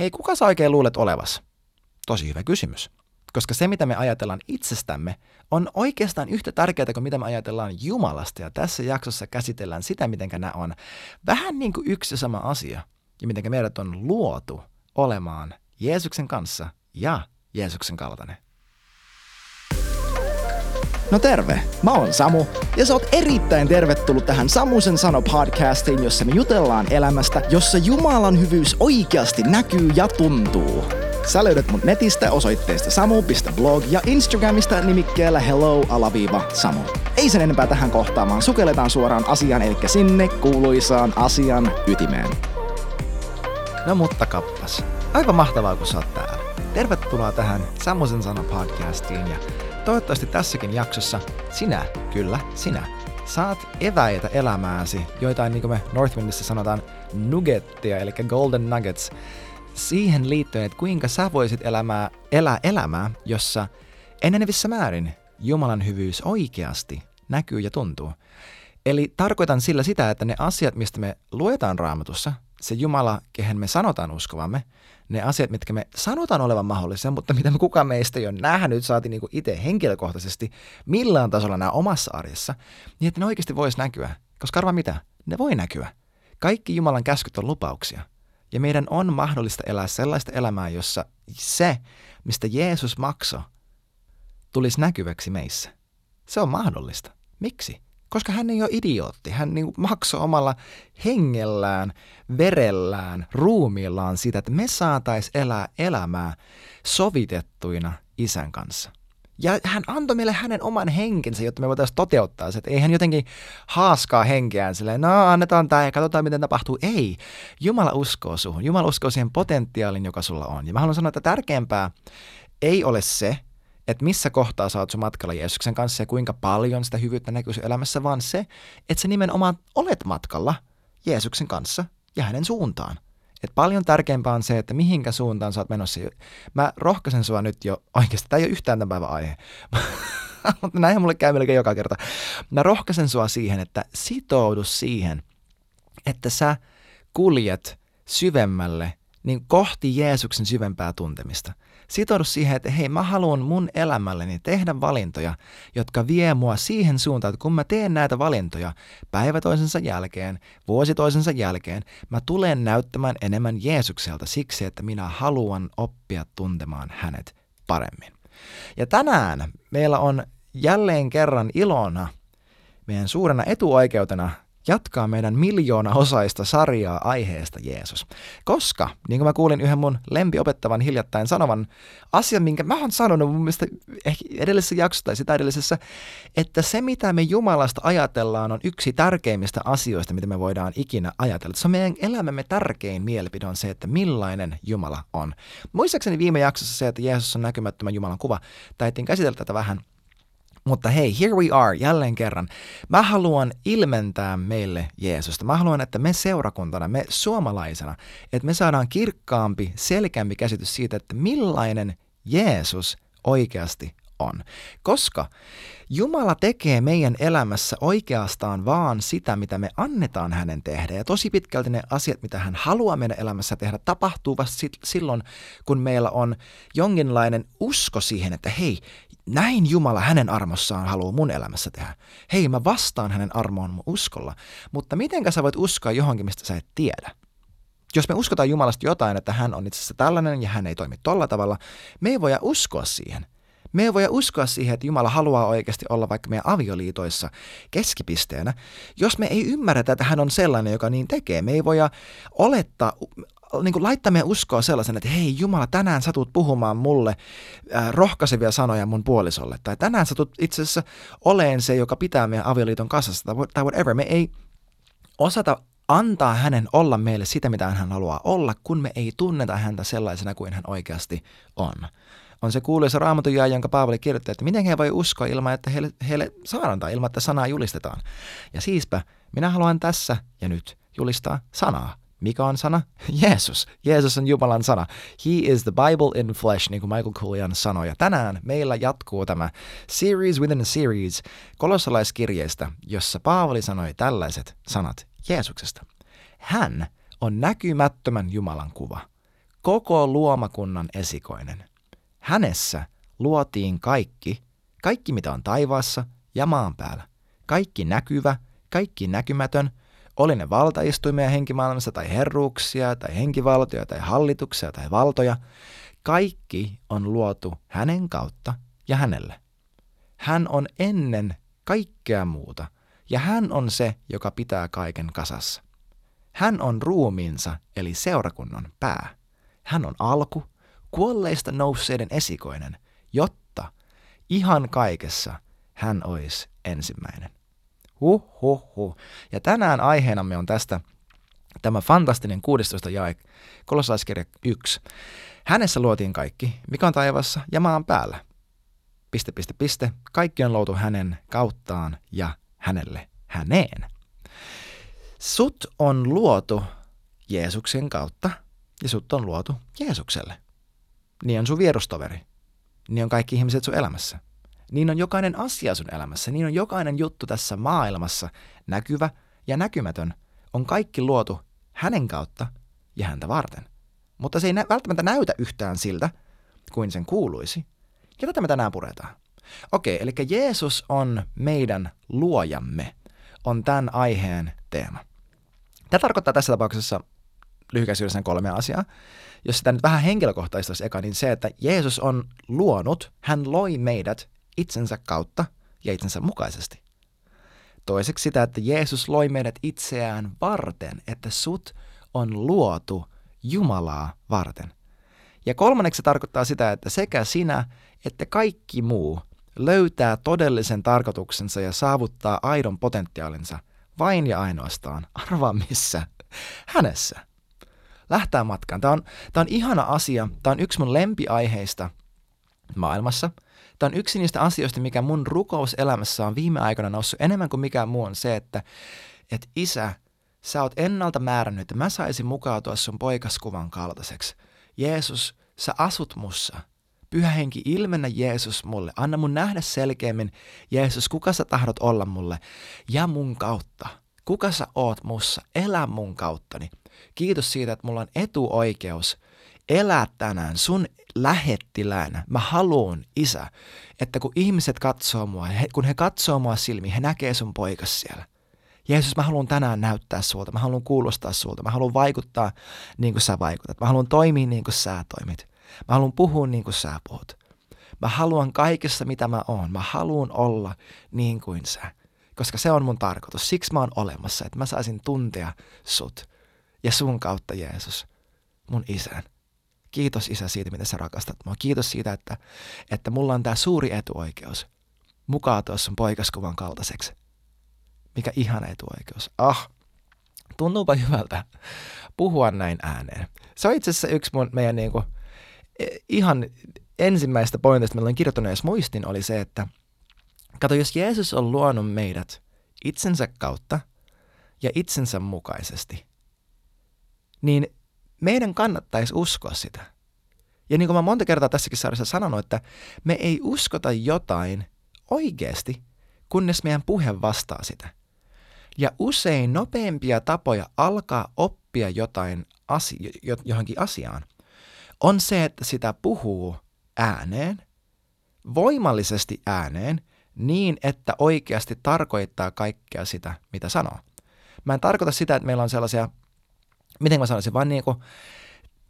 Hei, kuka sä oikein luulet olevas? Tosi hyvä kysymys. Koska se, mitä me ajatellaan itsestämme, on oikeastaan yhtä tärkeää kuin mitä me ajatellaan Jumalasta. Ja tässä jaksossa käsitellään sitä, miten nämä on vähän niin kuin yksi sama asia. Ja miten meidät on luotu olemaan Jeesuksen kanssa ja Jeesuksen kaltainen. No terve, mä oon Samu ja sä oot erittäin tervetullut tähän Samusen sano podcastiin, jossa me jutellaan elämästä, jossa Jumalan hyvyys oikeasti näkyy ja tuntuu. Sä löydät mut netistä osoitteesta samu.blog ja Instagramista nimikkeellä hello-samu. Ei sen enempää tähän kohtaamaan, sukelletaan suoraan asiaan, eli sinne kuuluisaan asian ytimeen. No mutta kappas, aivan mahtavaa kun sä oot täällä. Tervetuloa tähän Samusen sano podcastiin ja toivottavasti tässäkin jaksossa sinä, kyllä sinä, saat eväitä elämääsi, joitain niin kuin me Northwindissa sanotaan nuggettia, eli golden nuggets, siihen liittyen, että kuinka sä voisit elämää, elää elämää, jossa enenevissä määrin Jumalan hyvyys oikeasti näkyy ja tuntuu. Eli tarkoitan sillä sitä, että ne asiat, mistä me luetaan raamatussa, se Jumala, kehen me sanotaan uskovamme, ne asiat, mitkä me sanotaan olevan mahdollisia, mutta mitä me kukaan meistä ei ole nähnyt, saati niin kuin itse henkilökohtaisesti millään tasolla nämä omassa arjessa, niin että ne oikeasti voisi näkyä. Koska arvaa mitä? Ne voi näkyä. Kaikki Jumalan käskyt on lupauksia. Ja meidän on mahdollista elää sellaista elämää, jossa se, mistä Jeesus maksoi, tulisi näkyväksi meissä. Se on mahdollista. Miksi? Koska hän ei ole idiootti. Hän niin maksoi omalla hengellään, verellään, ruumiillaan sitä, että me saatais elää elämää sovitettuina isän kanssa. Ja hän antoi meille hänen oman henkensä, jotta me voitaisiin toteuttaa se. Että ei hän jotenkin haaskaa henkeään silleen, no annetaan tämä ja katsotaan miten tapahtuu. Ei. Jumala uskoo suhun. Jumala uskoo siihen potentiaalin, joka sulla on. Ja mä haluan sanoa, että tärkeämpää ei ole se, että missä kohtaa sä oot sun matkalla Jeesuksen kanssa ja kuinka paljon sitä hyvyyttä näkyy sun elämässä, vaan se, että sä nimenomaan olet matkalla Jeesuksen kanssa ja hänen suuntaan. Et paljon tärkeämpää on se, että mihinkä suuntaan sä oot menossa. Mä rohkaisen sua nyt jo, oikeasti, tämä ei ole yhtään tämän päivän aihe, mutta näinhän mulle käy melkein joka kerta. Mä rohkaisen sua siihen, että sitoudu siihen, että sä kuljet syvemmälle niin kohti Jeesuksen syvempää tuntemista – Sitoudu siihen, että hei, mä haluan mun elämälleni tehdä valintoja, jotka vie mua siihen suuntaan, että kun mä teen näitä valintoja päivä toisensa jälkeen, vuosi toisensa jälkeen, mä tulen näyttämään enemmän Jeesukselta siksi, että minä haluan oppia tuntemaan hänet paremmin. Ja tänään meillä on jälleen kerran ilona, meidän suurena etuoikeutena jatkaa meidän miljoona osaista sarjaa aiheesta Jeesus. Koska, niin kuin mä kuulin yhden mun lempiopettavan hiljattain sanovan asian, minkä mä oon sanonut mun mielestä ehkä edellisessä jaksossa tai sitä edellisessä, että se mitä me Jumalasta ajatellaan on yksi tärkeimmistä asioista, mitä me voidaan ikinä ajatella. Se on meidän elämämme tärkein mielipide on se, että millainen Jumala on. Muistaakseni viime jaksossa se, että Jeesus on näkymättömän Jumalan kuva, taittiin käsitellä tätä vähän – mutta hei, here we are jälleen kerran. Mä haluan ilmentää meille Jeesusta. Mä haluan, että me seurakuntana, me suomalaisena, että me saadaan kirkkaampi, selkeämpi käsitys siitä, että millainen Jeesus oikeasti on. Koska Jumala tekee meidän elämässä oikeastaan vaan sitä, mitä me annetaan hänen tehdä. Ja tosi pitkälti ne asiat, mitä hän haluaa meidän elämässä tehdä, tapahtuu vasta silloin, kun meillä on jonkinlainen usko siihen, että hei, näin Jumala hänen armossaan haluaa mun elämässä tehdä. Hei, mä vastaan hänen armoon mun uskolla. Mutta mitenkä sä voit uskoa johonkin, mistä sä et tiedä? Jos me uskotaan Jumalasta jotain, että hän on itse asiassa tällainen ja hän ei toimi tolla tavalla, me ei voida uskoa siihen. Me ei voida uskoa siihen, että Jumala haluaa oikeasti olla vaikka meidän avioliitoissa keskipisteenä, jos me ei ymmärretä, että hän on sellainen, joka niin tekee. Me ei voida olettaa, niin kuin laittaa meidän uskoa sellaisen, että hei Jumala, tänään sä tulet puhumaan mulle äh, rohkaisevia sanoja mun puolisolle. Tai tänään sä tulet itse asiassa oleen se, joka pitää meidän avioliiton kasassa tai whatever. Me ei osata antaa hänen olla meille sitä, mitä hän haluaa olla, kun me ei tunneta häntä sellaisena kuin hän oikeasti on. On se kuuluisa raamatun jää, jonka Paavali kirjoittaa, että miten he voi uskoa ilman, että heille, heille saadaan tai ilman, että sanaa julistetaan. Ja siispä minä haluan tässä ja nyt julistaa sanaa. Mikä on sana? Jeesus. Jeesus on Jumalan sana. He is the Bible in flesh, niin kuin Michael Cullian sanoi. Ja tänään meillä jatkuu tämä series within a series kolossalaiskirjeestä, jossa Paavali sanoi tällaiset sanat Jeesuksesta. Hän on näkymättömän Jumalan kuva, koko luomakunnan esikoinen. Hänessä luotiin kaikki, kaikki mitä on taivaassa ja maan päällä. Kaikki näkyvä, kaikki näkymätön, oli ne valtaistuimia henkimaailmassa tai herruuksia tai henkivaltoja tai hallituksia tai valtoja. Kaikki on luotu hänen kautta ja hänelle. Hän on ennen kaikkea muuta ja hän on se, joka pitää kaiken kasassa. Hän on ruumiinsa eli seurakunnan pää. Hän on alku, kuolleista nousseiden esikoinen, jotta ihan kaikessa hän olisi ensimmäinen. Huh, huh, huh. Ja tänään aiheenamme on tästä tämä fantastinen 16 jae, kolossaiskirja 1. Hänessä luotiin kaikki, mikä on taivassa ja maan päällä. Piste, piste, piste. Kaikki on luotu hänen kauttaan ja hänelle, häneen. Sut on luotu Jeesuksen kautta ja sut on luotu Jeesukselle. Niin on sun vierustoveri. Niin on kaikki ihmiset sun elämässä. Niin on jokainen asia sun elämässä. Niin on jokainen juttu tässä maailmassa, näkyvä ja näkymätön, on kaikki luotu hänen kautta ja häntä varten. Mutta se ei nä- välttämättä näytä yhtään siltä, kuin sen kuuluisi. Ja tätä me tänään puretaan. Okei, eli Jeesus on meidän luojamme, on tämän aiheen teema. Tämä tarkoittaa tässä tapauksessa lyhykäisyydessään kolme asiaa. Jos sitä nyt vähän henkilökohtaistaisi eka, niin se, että Jeesus on luonut, hän loi meidät itsensä kautta ja itsensä mukaisesti. Toiseksi sitä, että Jeesus loi meidät itseään varten, että sut on luotu Jumalaa varten. Ja kolmanneksi se tarkoittaa sitä, että sekä sinä että kaikki muu löytää todellisen tarkoituksensa ja saavuttaa aidon potentiaalinsa vain ja ainoastaan, arvaa missä, hänessä. Lähtää matkaan. Tämä on, tämä on ihana asia. Tämä on yksi mun lempiaiheista maailmassa. Tämä on yksi niistä asioista, mikä mun rukouselämässä on viime aikoina noussut enemmän kuin mikään muu on se, että, että isä, sä oot ennalta määrännyt, että mä saisin mukautua sun poikaskuvan kaltaiseksi. Jeesus, sä asut mussa. Pyhä henki, ilmennä Jeesus mulle. Anna mun nähdä selkeämmin, Jeesus, kuka sä tahdot olla mulle ja mun kautta. Kuka sä oot mussa? Elä mun kauttani. Kiitos siitä, että mulla on etuoikeus elää tänään sun lähettiläänä. Mä haluan, isä, että kun ihmiset katsoo mua, he, kun he katsoo mua silmiin, he näkee sun poikas siellä. Jeesus, mä haluan tänään näyttää sulta, mä haluan kuulostaa sulta, mä haluan vaikuttaa niin kuin sä vaikutat, mä haluan toimia niin kuin sä toimit. Mä haluan puhua niin kuin sä puhut. Mä haluan kaikessa, mitä mä oon. Mä haluan olla niin kuin sä. Koska se on mun tarkoitus. Siksi mä oon olemassa, että mä saisin tuntea sut. Ja sun kautta Jeesus, mun isän. Kiitos isä siitä, miten sä rakastat mua. Kiitos siitä, että, että mulla on tää suuri etuoikeus mukaan tuossa sun poikaskuvan kaltaiseksi. Mikä ihana etuoikeus. Ah, tuntuupa hyvältä puhua näin ääneen. Se on itse asiassa yksi mun, meidän niinku, ihan ensimmäistä pointista, millä olen kirjoittanut edes muistin, oli se, että kato, jos Jeesus on luonut meidät itsensä kautta ja itsensä mukaisesti, niin meidän kannattaisi uskoa sitä. Ja niin kuin mä monta kertaa tässäkin sarjassa sanonut, että me ei uskota jotain oikeasti, kunnes meidän puhe vastaa sitä. Ja usein nopeampia tapoja alkaa oppia jotain asio- johonkin asiaan on se, että sitä puhuu ääneen, voimallisesti ääneen, niin että oikeasti tarkoittaa kaikkea sitä, mitä sanoo. Mä en tarkoita sitä, että meillä on sellaisia, miten mä sanoisin, vaan niin kuin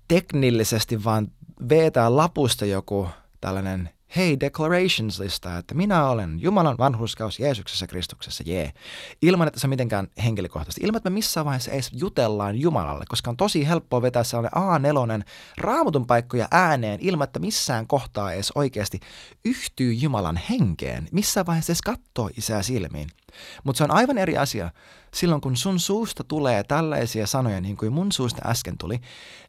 teknillisesti vaan vetää lapusta joku tällainen hei declarations-lista, että minä olen Jumalan vanhurskaus Jeesuksessa Kristuksessa, jee. Yeah. Ilman, että se on mitenkään henkilökohtaisesti. Ilman, että me missään vaiheessa edes jutellaan Jumalalle, koska on tosi helppoa vetää sellainen A4 raamutun paikkoja ääneen ilman, että missään kohtaa edes oikeasti yhtyy Jumalan henkeen. Missään vaiheessa edes katsoo isää silmiin. Mutta se on aivan eri asia silloin, kun sun suusta tulee tällaisia sanoja, niin kuin mun suusta äsken tuli,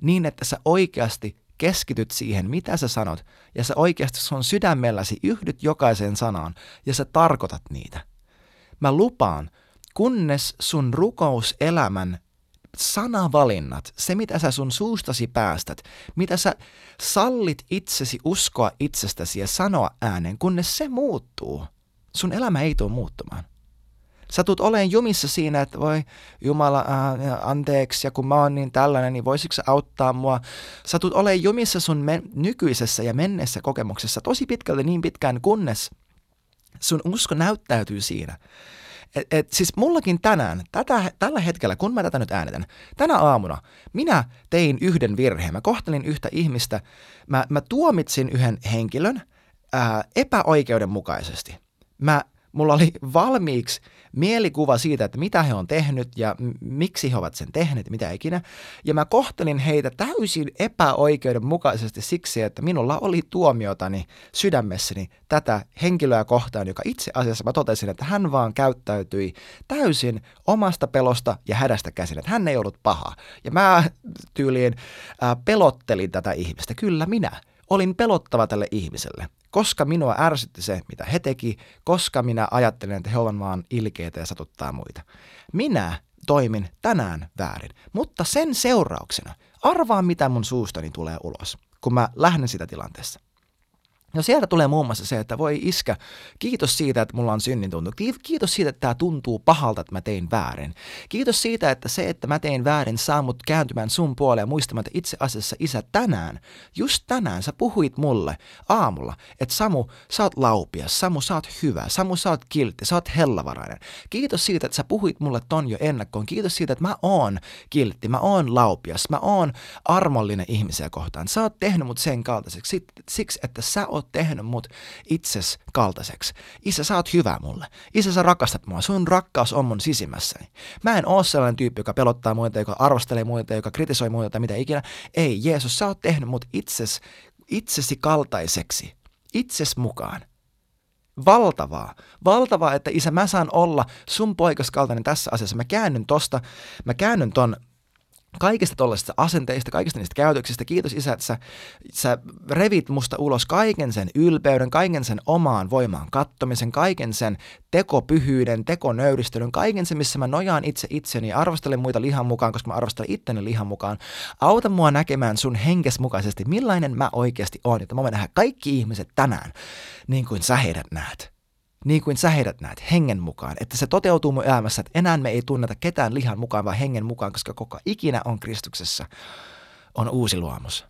niin että sä oikeasti keskityt siihen, mitä sä sanot, ja sä oikeasti sun sydämelläsi yhdyt jokaiseen sanaan, ja sä tarkoitat niitä. Mä lupaan, kunnes sun rukouselämän sanavalinnat, se mitä sä sun suustasi päästät, mitä sä sallit itsesi uskoa itsestäsi ja sanoa äänen, kunnes se muuttuu, sun elämä ei tule muuttumaan. Sä tulet olemaan jumissa siinä, että voi Jumala, äh, anteeksi, ja kun mä oon niin tällainen, niin voisitko sä auttaa mua? Sä tulet olemaan jumissa sun men- nykyisessä ja menneessä kokemuksessa tosi pitkälti niin pitkään, kunnes sun usko näyttäytyy siinä. Et, et, siis mullakin tänään, tätä, tällä hetkellä, kun mä tätä nyt äänitän, tänä aamuna minä tein yhden virheen. Mä kohtelin yhtä ihmistä, mä, mä tuomitsin yhden henkilön ää, epäoikeudenmukaisesti. Mä, mulla oli valmiiksi mielikuva siitä, että mitä he on tehnyt ja miksi he ovat sen tehneet, mitä ikinä. Ja mä kohtelin heitä täysin epäoikeudenmukaisesti siksi, että minulla oli tuomiotani sydämessäni tätä henkilöä kohtaan, joka itse asiassa mä totesin, että hän vaan käyttäytyi täysin omasta pelosta ja hädästä käsin, että hän ei ollut paha. Ja mä tyyliin äh, pelottelin tätä ihmistä. Kyllä minä olin pelottava tälle ihmiselle koska minua ärsytti se, mitä he teki, koska minä ajattelin, että he ovat vaan ilkeitä ja satuttaa muita. Minä toimin tänään väärin, mutta sen seurauksena arvaa, mitä mun suustani tulee ulos, kun mä lähden sitä tilanteessa. No sieltä tulee muun muassa se, että voi iskä, kiitos siitä, että mulla on synnin tuntu. Kiitos siitä, että tämä tuntuu pahalta, että mä tein väärin. Kiitos siitä, että se, että mä tein väärin, saa mut kääntymään sun puoleen muistamaan, että itse asiassa isä tänään, just tänään sä puhuit mulle aamulla, että Samu, sä oot laupias, Samu, sä oot hyvä, Samu, sä oot kiltti, sä oot hellavarainen. Kiitos siitä, että sä puhuit mulle ton jo ennakkoon. Kiitos siitä, että mä oon kiltti, mä oon laupias, mä oon armollinen ihmisiä kohtaan. Sä oot tehnyt mut sen kaltaiseksi siksi, että sä oot oot tehnyt mut itses kaltaiseksi. Isä, sä oot hyvä mulle. Isä, sä rakastat mua. Sun rakkaus on mun sisimmässäni. Mä en oo sellainen tyyppi, joka pelottaa muita, joka arvostelee muita, joka kritisoi muita tai mitä ikinä. Ei, Jeesus, sä oot tehnyt mut itses, itsesi kaltaiseksi. Itses mukaan. Valtavaa. Valtavaa, että isä, mä saan olla sun poikas kaltainen tässä asiassa. Mä käännyn tosta, mä käännyn ton kaikista tuollaisista asenteista, kaikista niistä käytöksistä. Kiitos isä, että sä, sä revit musta ulos kaiken sen ylpeyden, kaiken sen omaan voimaan kattomisen, kaiken sen tekopyhyyden, tekonöyristölyn, kaiken sen, missä mä nojaan itse itseni ja arvostelen muita lihan mukaan, koska mä arvostelen itteni lihan mukaan. Auta mua näkemään sun henkes mukaisesti, millainen mä oikeasti oon, että mä voin nähdä kaikki ihmiset tänään niin kuin sä heidät näet niin kuin sä heidät näet, hengen mukaan, että se toteutuu mun elämässä, että enää me ei tunneta ketään lihan mukaan, vaan hengen mukaan, koska koko ikinä on Kristuksessa, on uusi luomus.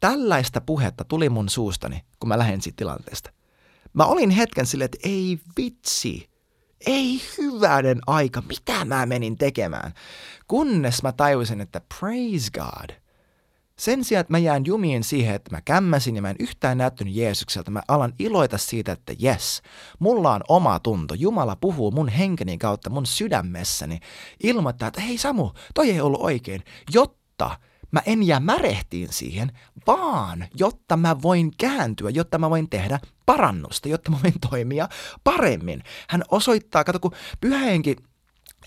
Tällaista puhetta tuli mun suustani, kun mä lähdin siitä tilanteesta. Mä olin hetken silleen, että ei vitsi, ei hyvänen aika, mitä mä menin tekemään. Kunnes mä tajusin, että praise God – sen sijaan, että mä jään jumiin siihen, että mä kämmäsin ja mä en yhtään näyttänyt Jeesukselta, mä alan iloita siitä, että yes, mulla on oma tunto. Jumala puhuu mun henkeni kautta mun sydämessäni. Ilmoittaa, että hei Samu, toi ei ollut oikein, jotta mä en jää märehtiin siihen, vaan jotta mä voin kääntyä, jotta mä voin tehdä parannusta, jotta mä voin toimia paremmin. Hän osoittaa, kato kun pyhä henki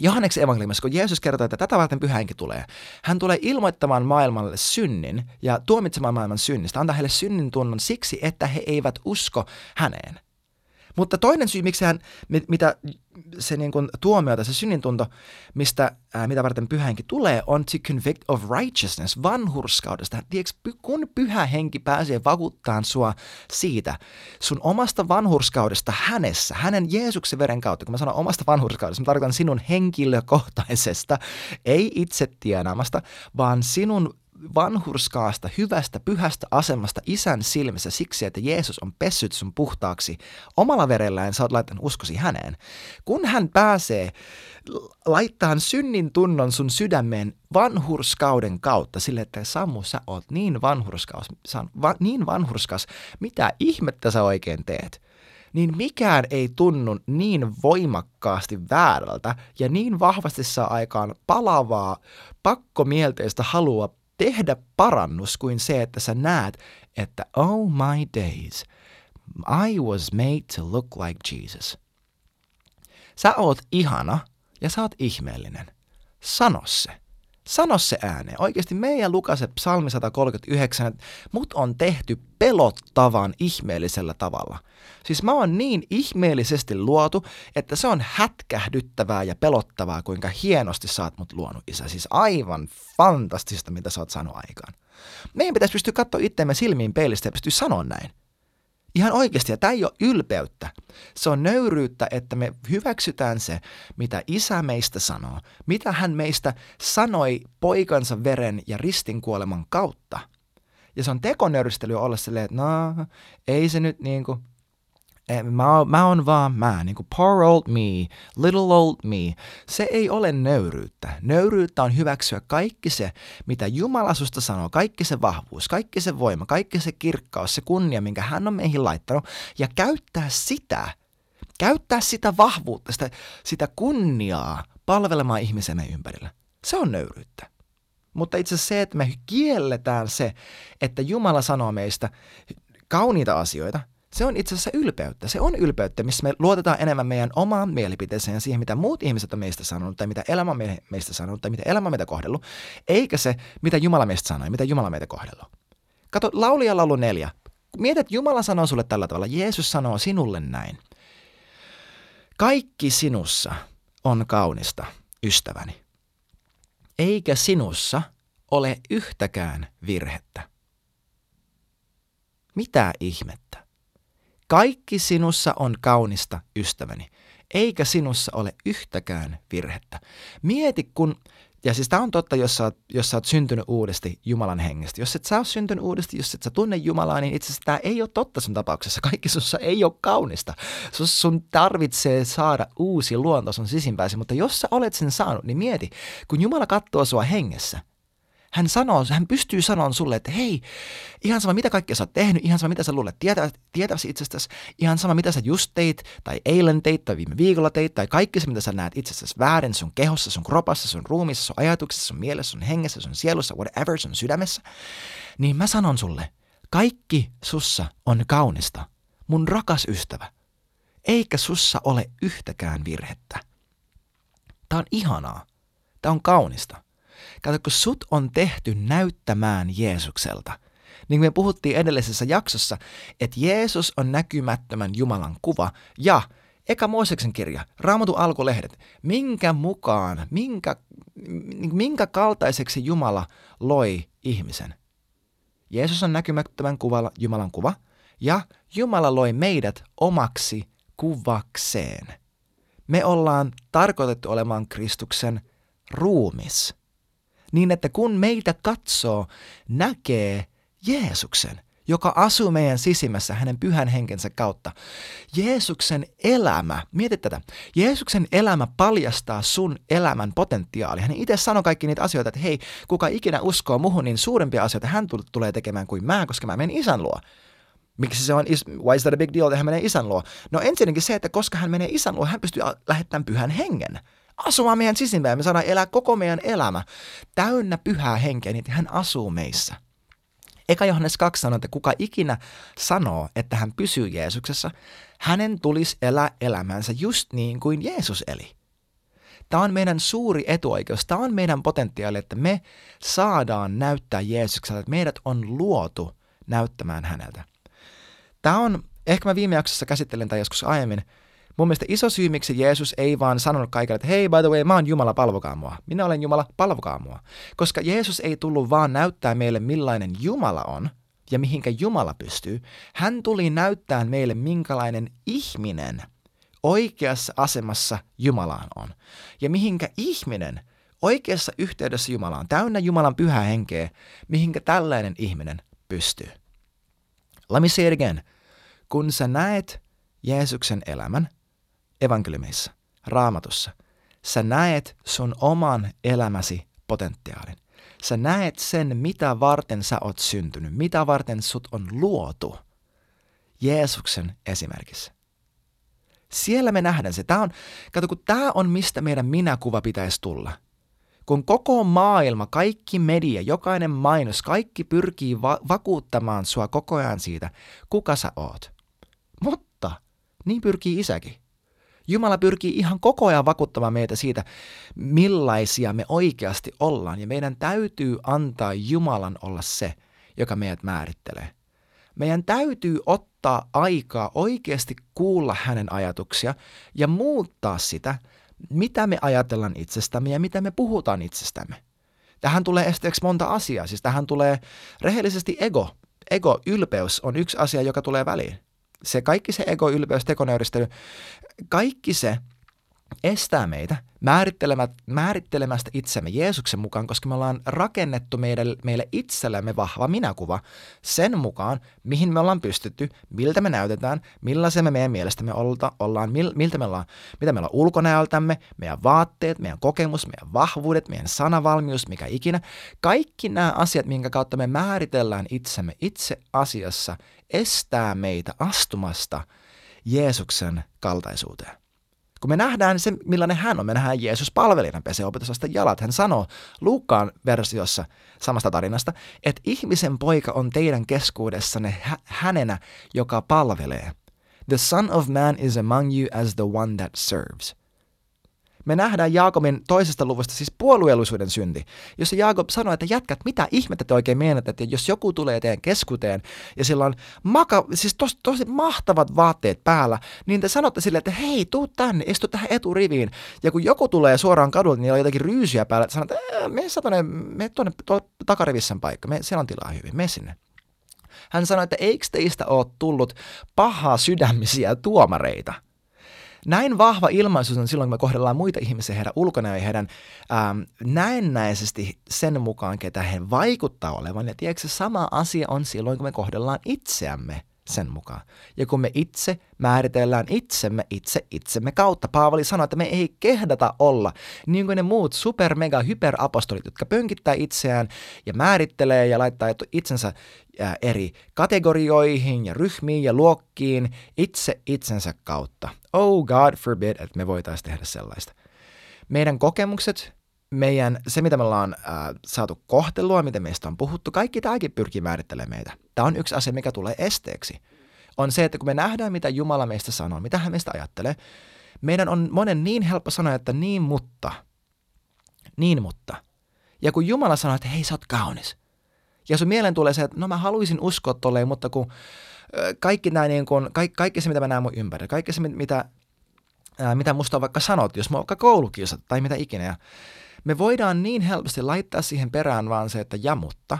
Johanneksen evankeliumissa, kun Jeesus kertoo, että tätä varten pyhäinkin tulee, hän tulee ilmoittamaan maailmalle synnin ja tuomitsemaan maailman synnistä, antaa heille synnin tunnon siksi, että he eivät usko häneen. Mutta toinen syy, miksi hän, mitä se niin kuin tuomiota, se synnintunto, mistä, ää, mitä varten pyhä henki tulee, on to convict of righteousness, vanhurskaudesta. Tiedätkö, kun pyhä henki pääsee vakuuttamaan sua siitä, sun omasta vanhurskaudesta hänessä, hänen Jeesuksen veren kautta, kun mä sanon omasta vanhurskaudesta, mä tarkoitan sinun henkilökohtaisesta, ei itse tienaamasta, vaan sinun vanhurskaasta, hyvästä, pyhästä asemasta isän silmissä siksi, että Jeesus on pessyt sun puhtaaksi omalla verellään, sä oot laittanut uskosi häneen. Kun hän pääsee laittaa synnin tunnon sun sydämeen vanhurskauden kautta, sille, että Samu, sä oot niin vanhurskas, va, niin vanhurskas, mitä ihmettä sä oikein teet? niin mikään ei tunnu niin voimakkaasti väärältä ja niin vahvasti saa aikaan palavaa, pakkomielteistä halua tehdä parannus kuin se, että sä näet, että oh my days, I was made to look like Jesus. Sä oot ihana ja sä oot ihmeellinen. Sano se. Sano se ääneen. Oikeasti meidän Lukasen psalmi 139, että mut on tehty pelottavan ihmeellisellä tavalla. Siis mä oon niin ihmeellisesti luotu, että se on hätkähdyttävää ja pelottavaa, kuinka hienosti sä oot mut luonut, isä. Siis aivan fantastista, mitä sä oot saanut aikaan. Meidän pitäisi pystyä katsoa itseämme silmiin peilistä ja pystyä sanoa näin. Ihan oikeasti, ja tämä ei ole ylpeyttä. Se on nöyryyttä, että me hyväksytään se, mitä isä meistä sanoo, mitä hän meistä sanoi poikansa veren ja ristin kuoleman kautta. Ja se on tekonöyristelyä olla silleen, että no, ei se nyt niin kuin, mä, mä oon vaan mä, niin kuin poor old me, little old me. Se ei ole nöyryyttä. Nöyryyttä on hyväksyä kaikki se, mitä Jumala susta sanoo, kaikki se vahvuus, kaikki se voima, kaikki se kirkkaus, se kunnia, minkä hän on meihin laittanut, ja käyttää sitä, käyttää sitä vahvuutta, sitä, sitä kunniaa palvelemaan ihmisemme ympärillä. Se on nöyryyttä. Mutta itse asiassa se, että me kielletään se, että Jumala sanoo meistä kauniita asioita, se on itse asiassa ylpeyttä. Se on ylpeyttä, missä me luotetaan enemmän meidän omaan mielipiteeseen ja siihen, mitä muut ihmiset on meistä sanonut, tai mitä elämä meistä sanonut, tai mitä elämä meitä kohdellut, eikä se, mitä Jumala meistä sanoi, mitä Jumala meitä kohdellut. Kato, laulija laulu neljä. Mietit, että Jumala sanoo sulle tällä tavalla. Jeesus sanoo sinulle näin. Kaikki sinussa on kaunista, ystäväni. Eikä sinussa ole yhtäkään virhettä. Mitä ihmettä? Kaikki sinussa on kaunista, ystäväni, eikä sinussa ole yhtäkään virhettä. Mieti, kun, ja siis tämä on totta, jos sä, oot, jos sä oot syntynyt uudesti Jumalan hengestä. Jos et sä ole syntynyt uudesti, jos et sä tunne Jumalaa, niin itse asiassa tämä ei ole totta sun tapauksessa. Kaikki sinussa ei ole kaunista. Sus, sun tarvitsee saada uusi luonto sun sisimpäisi, mutta jos sä olet sen saanut, niin mieti, kun Jumala katsoo sua hengessä – hän sanoo, hän pystyy sanomaan sulle, että hei, ihan sama mitä kaikkea sä oot tehnyt, ihan sama mitä sä luulet tietäväsi itsestäsi, ihan sama mitä sä just teit, tai eilen teit, tai viime viikolla teit, tai kaikki se mitä sä näet itsestäsi väärin sun kehossa, sun kropassa, sun ruumissa, sun ajatuksessa, sun mielessä, sun hengessä, sun sielussa, whatever, sun sydämessä, niin mä sanon sulle, kaikki sussa on kaunista, mun rakas ystävä, eikä sussa ole yhtäkään virhettä. Tää on ihanaa. Tää on kaunista. Kato, kun sut on tehty näyttämään Jeesukselta. Niin kuin me puhuttiin edellisessä jaksossa, että Jeesus on näkymättömän Jumalan kuva ja Eka Mooseksen kirja, Raamatun alkulehdet, minkä mukaan, minkä, minkä kaltaiseksi Jumala loi ihmisen. Jeesus on näkymättömän kuvalla Jumalan kuva ja Jumala loi meidät omaksi kuvakseen. Me ollaan tarkoitettu olemaan Kristuksen ruumis niin että kun meitä katsoo, näkee Jeesuksen, joka asuu meidän sisimmässä hänen pyhän henkensä kautta. Jeesuksen elämä, mieti tätä, Jeesuksen elämä paljastaa sun elämän potentiaali. Hän itse sanoi kaikki niitä asioita, että hei, kuka ikinä uskoo muhun, niin suurempia asioita hän tulee tekemään kuin mä, koska mä menen isän luo. Miksi se on, why is that a big deal, että hän menee isän luo? No ensinnäkin se, että koska hän menee isän luo, hän pystyy lähettämään pyhän hengen asumaan meidän sisimpään. Me saadaan elää koko meidän elämä täynnä pyhää henkeä, niin hän asuu meissä. Eka Johannes 2 sanoo, että kuka ikinä sanoo, että hän pysyy Jeesuksessa, hänen tulisi elää elämänsä just niin kuin Jeesus eli. Tämä on meidän suuri etuoikeus, tämä on meidän potentiaali, että me saadaan näyttää Jeesukselta, että meidät on luotu näyttämään häneltä. Tämä on, ehkä mä viime jaksossa käsittelen tai joskus aiemmin, Mun mielestä iso syy, miksi Jeesus ei vaan sanonut kaikille, että hei, by the way, mä oon Jumala, palvokaa mua. Minä olen Jumala, palvokaa mua. Koska Jeesus ei tullut vaan näyttää meille, millainen Jumala on ja mihinkä Jumala pystyy. Hän tuli näyttää meille, minkälainen ihminen oikeassa asemassa Jumalaan on. Ja mihinkä ihminen oikeassa yhteydessä Jumalaan, täynnä Jumalan pyhää henkeä, mihinkä tällainen ihminen pystyy. Let me say it again. Kun sä näet Jeesuksen elämän, evankeliumeissa, raamatussa, sä näet sun oman elämäsi potentiaalin. Sä näet sen, mitä varten sä oot syntynyt, mitä varten sut on luotu Jeesuksen esimerkissä. Siellä me nähdään se. Tämä on, kato, kun tämä on mistä meidän minäkuva pitäisi tulla. Kun koko maailma, kaikki media, jokainen mainos, kaikki pyrkii va- vakuuttamaan sua koko ajan siitä, kuka sä oot. Mutta niin pyrkii isäkin. Jumala pyrkii ihan koko ajan vakuuttamaan meitä siitä, millaisia me oikeasti ollaan. Ja meidän täytyy antaa Jumalan olla se, joka meidät määrittelee. Meidän täytyy ottaa aikaa oikeasti kuulla hänen ajatuksia ja muuttaa sitä, mitä me ajatellaan itsestämme ja mitä me puhutaan itsestämme. Tähän tulee esteeksi monta asiaa. Siis tähän tulee rehellisesti ego. Ego, ylpeys on yksi asia, joka tulee väliin. Se kaikki se ego, ylpeys, tekonöyristely, kaikki se estää meitä määrittelemästä itsemme Jeesuksen mukaan, koska me ollaan rakennettu meille, meille itsellemme vahva minäkuva sen mukaan, mihin me ollaan pystytty, miltä me näytetään, millaisia me meidän mielestämme olta, ollaan, mil, miltä me ollaan, mitä meillä on ulkonäöltämme, meidän vaatteet, meidän kokemus, meidän vahvuudet, meidän sanavalmius, mikä ikinä. Kaikki nämä asiat, minkä kautta me määritellään itsemme itse asiassa, estää meitä astumasta Jeesuksen kaltaisuuteen. Kun me nähdään se, millainen hän on, me nähdään Jeesus palvelijana pesee opetusasta jalat. Hän sanoo Luukkaan versiossa samasta tarinasta, että ihmisen poika on teidän keskuudessanne hä- hänenä, joka palvelee. The son of man is among you as the one that serves me nähdään Jaakobin toisesta luvusta siis puolueellisuuden synti, jossa Jaakob sanoi, että jätkät, mitä ihmettä te oikein meinatte, että jos joku tulee teidän keskuteen ja sillä on maka, siis tos, tosi mahtavat vaatteet päällä, niin te sanotte sille, että hei, tuu tänne, istu tähän eturiviin. Ja kun joku tulee suoraan kadulta, niin on jotakin ryysyjä päällä, että sanot, että me tuonne, me tuonne takarivissän paikka, me, siellä on tilaa hyvin, me sinne. Hän sanoi, että eikö teistä ole tullut pahaa sydämisiä tuomareita – näin vahva ilmaisuus on silloin, kun me kohdellaan muita ihmisiä heidän ulkona ja heidän ähm, näennäisesti sen mukaan, ketä he vaikuttaa olevan. Ja tiedätkö, sama asia on silloin, kun me kohdellaan itseämme sen mukaan. Ja kun me itse määritellään itsemme itse itsemme kautta. Paavali sanoi, että me ei kehdata olla niin kuin ne muut super mega hyperapostolit, jotka pönkittää itseään ja määrittelee ja laittaa itsensä eri kategorioihin ja ryhmiin ja luokkiin itse itsensä kautta. Oh God forbid, että me voitaisiin tehdä sellaista. Meidän kokemukset, meidän, se mitä me ollaan äh, saatu kohtelua, miten meistä on puhuttu, kaikki tämäkin pyrkii määrittelemään meitä. Tämä on yksi asia, mikä tulee esteeksi. On se, että kun me nähdään, mitä Jumala meistä sanoo, mitä hän meistä ajattelee, meidän on monen niin helppo sanoa, että niin mutta, niin mutta. Ja kun Jumala sanoo, että hei sä oot kaunis, ja sun mieleen tulee se, että no mä haluaisin uskoa tolleen, mutta kun kaikki, nämä, niin kun, kaikki, kaikki se, mitä mä näen mun ympärillä, kaikki se, mitä, ää, mitä musta on vaikka sanot, jos mä vaikka koulukiusat tai mitä ikinä. Ja me voidaan niin helposti laittaa siihen perään vaan se, että ja mutta,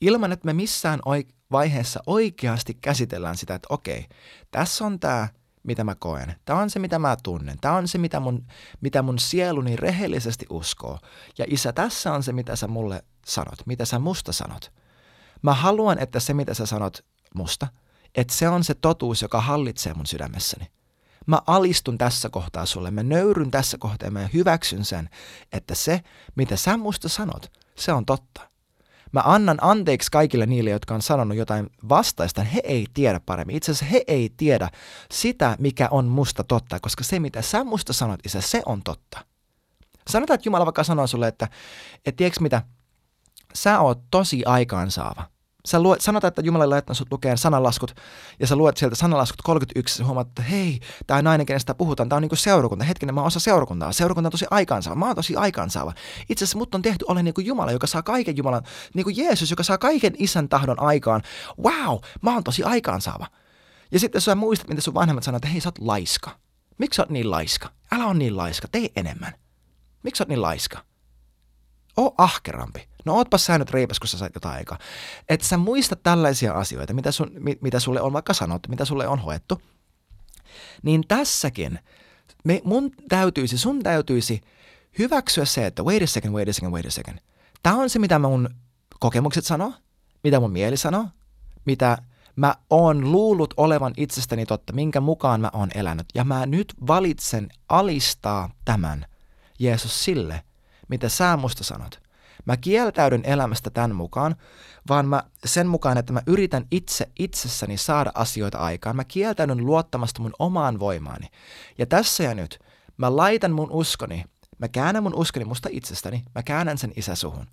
ilman että me missään oik- vaiheessa oikeasti käsitellään sitä, että okei, tässä on tämä, mitä mä koen. Tämä on se, mitä mä tunnen. Tämä on se, mitä mun, mitä mun sieluni rehellisesti uskoo. Ja isä, tässä on se, mitä sä mulle sanot, mitä sä musta sanot. Mä haluan, että se mitä sä sanot musta, että se on se totuus, joka hallitsee mun sydämessäni. Mä alistun tässä kohtaa sulle, mä nöyryn tässä kohtaa ja mä hyväksyn sen, että se, mitä sä musta sanot, se on totta. Mä annan anteeksi kaikille niille, jotka on sanonut jotain vastaista. He ei tiedä paremmin. Itse asiassa he ei tiedä sitä, mikä on musta totta, koska se, mitä sä musta sanot, isä, se on totta. Sanotaan, että Jumala vaikka sanoo sulle, että, että tiedätkö mitä, sä oot tosi aikaansaava sä luet, sanotaan, että Jumala laittaa sut lukeen sananlaskut, ja sä luet sieltä sananlaskut 31, ja huomaat, että hei, tämä nainen, kenestä puhutaan, tämä on niinku seurakunta. Hetkinen, mä oon osa seurakuntaa. Seurakunta on tosi aikaansaava. Mä oon tosi aikaansaava. Itse asiassa mut on tehty olen niinku Jumala, joka saa kaiken Jumalan, niin kuin Jeesus, joka saa kaiken isän tahdon aikaan. Wow, mä oon tosi aikaansaava. Ja sitten sä muistat, mitä sun vanhemmat sanoo, että hei, sä oot laiska. Miksi sä oot niin laiska? Älä on niin laiska, tee enemmän. Miksi sä oot niin laiska? Oo ahkerampi. No ootpa sä nyt reipas, kun sä sait jotain aikaa. Että sä muistat tällaisia asioita, mitä, sun, mitä sulle on vaikka sanottu, mitä sulle on hoettu. Niin tässäkin me, mun täytyisi, sun täytyisi hyväksyä se, että wait a second, wait a second, wait a second. Tämä on se, mitä mun kokemukset sanoo, mitä mun mieli sanoo, mitä mä oon luullut olevan itsestäni totta, minkä mukaan mä oon elänyt. Ja mä nyt valitsen alistaa tämän Jeesus sille, mitä sä musta sanot. Mä kieltäydyn elämästä tämän mukaan, vaan mä sen mukaan, että mä yritän itse itsessäni saada asioita aikaan. Mä kieltäydyn luottamasta mun omaan voimaani. Ja tässä ja nyt mä laitan mun uskoni, mä käännän mun uskoni musta itsestäni, mä käännän sen isäsuhun.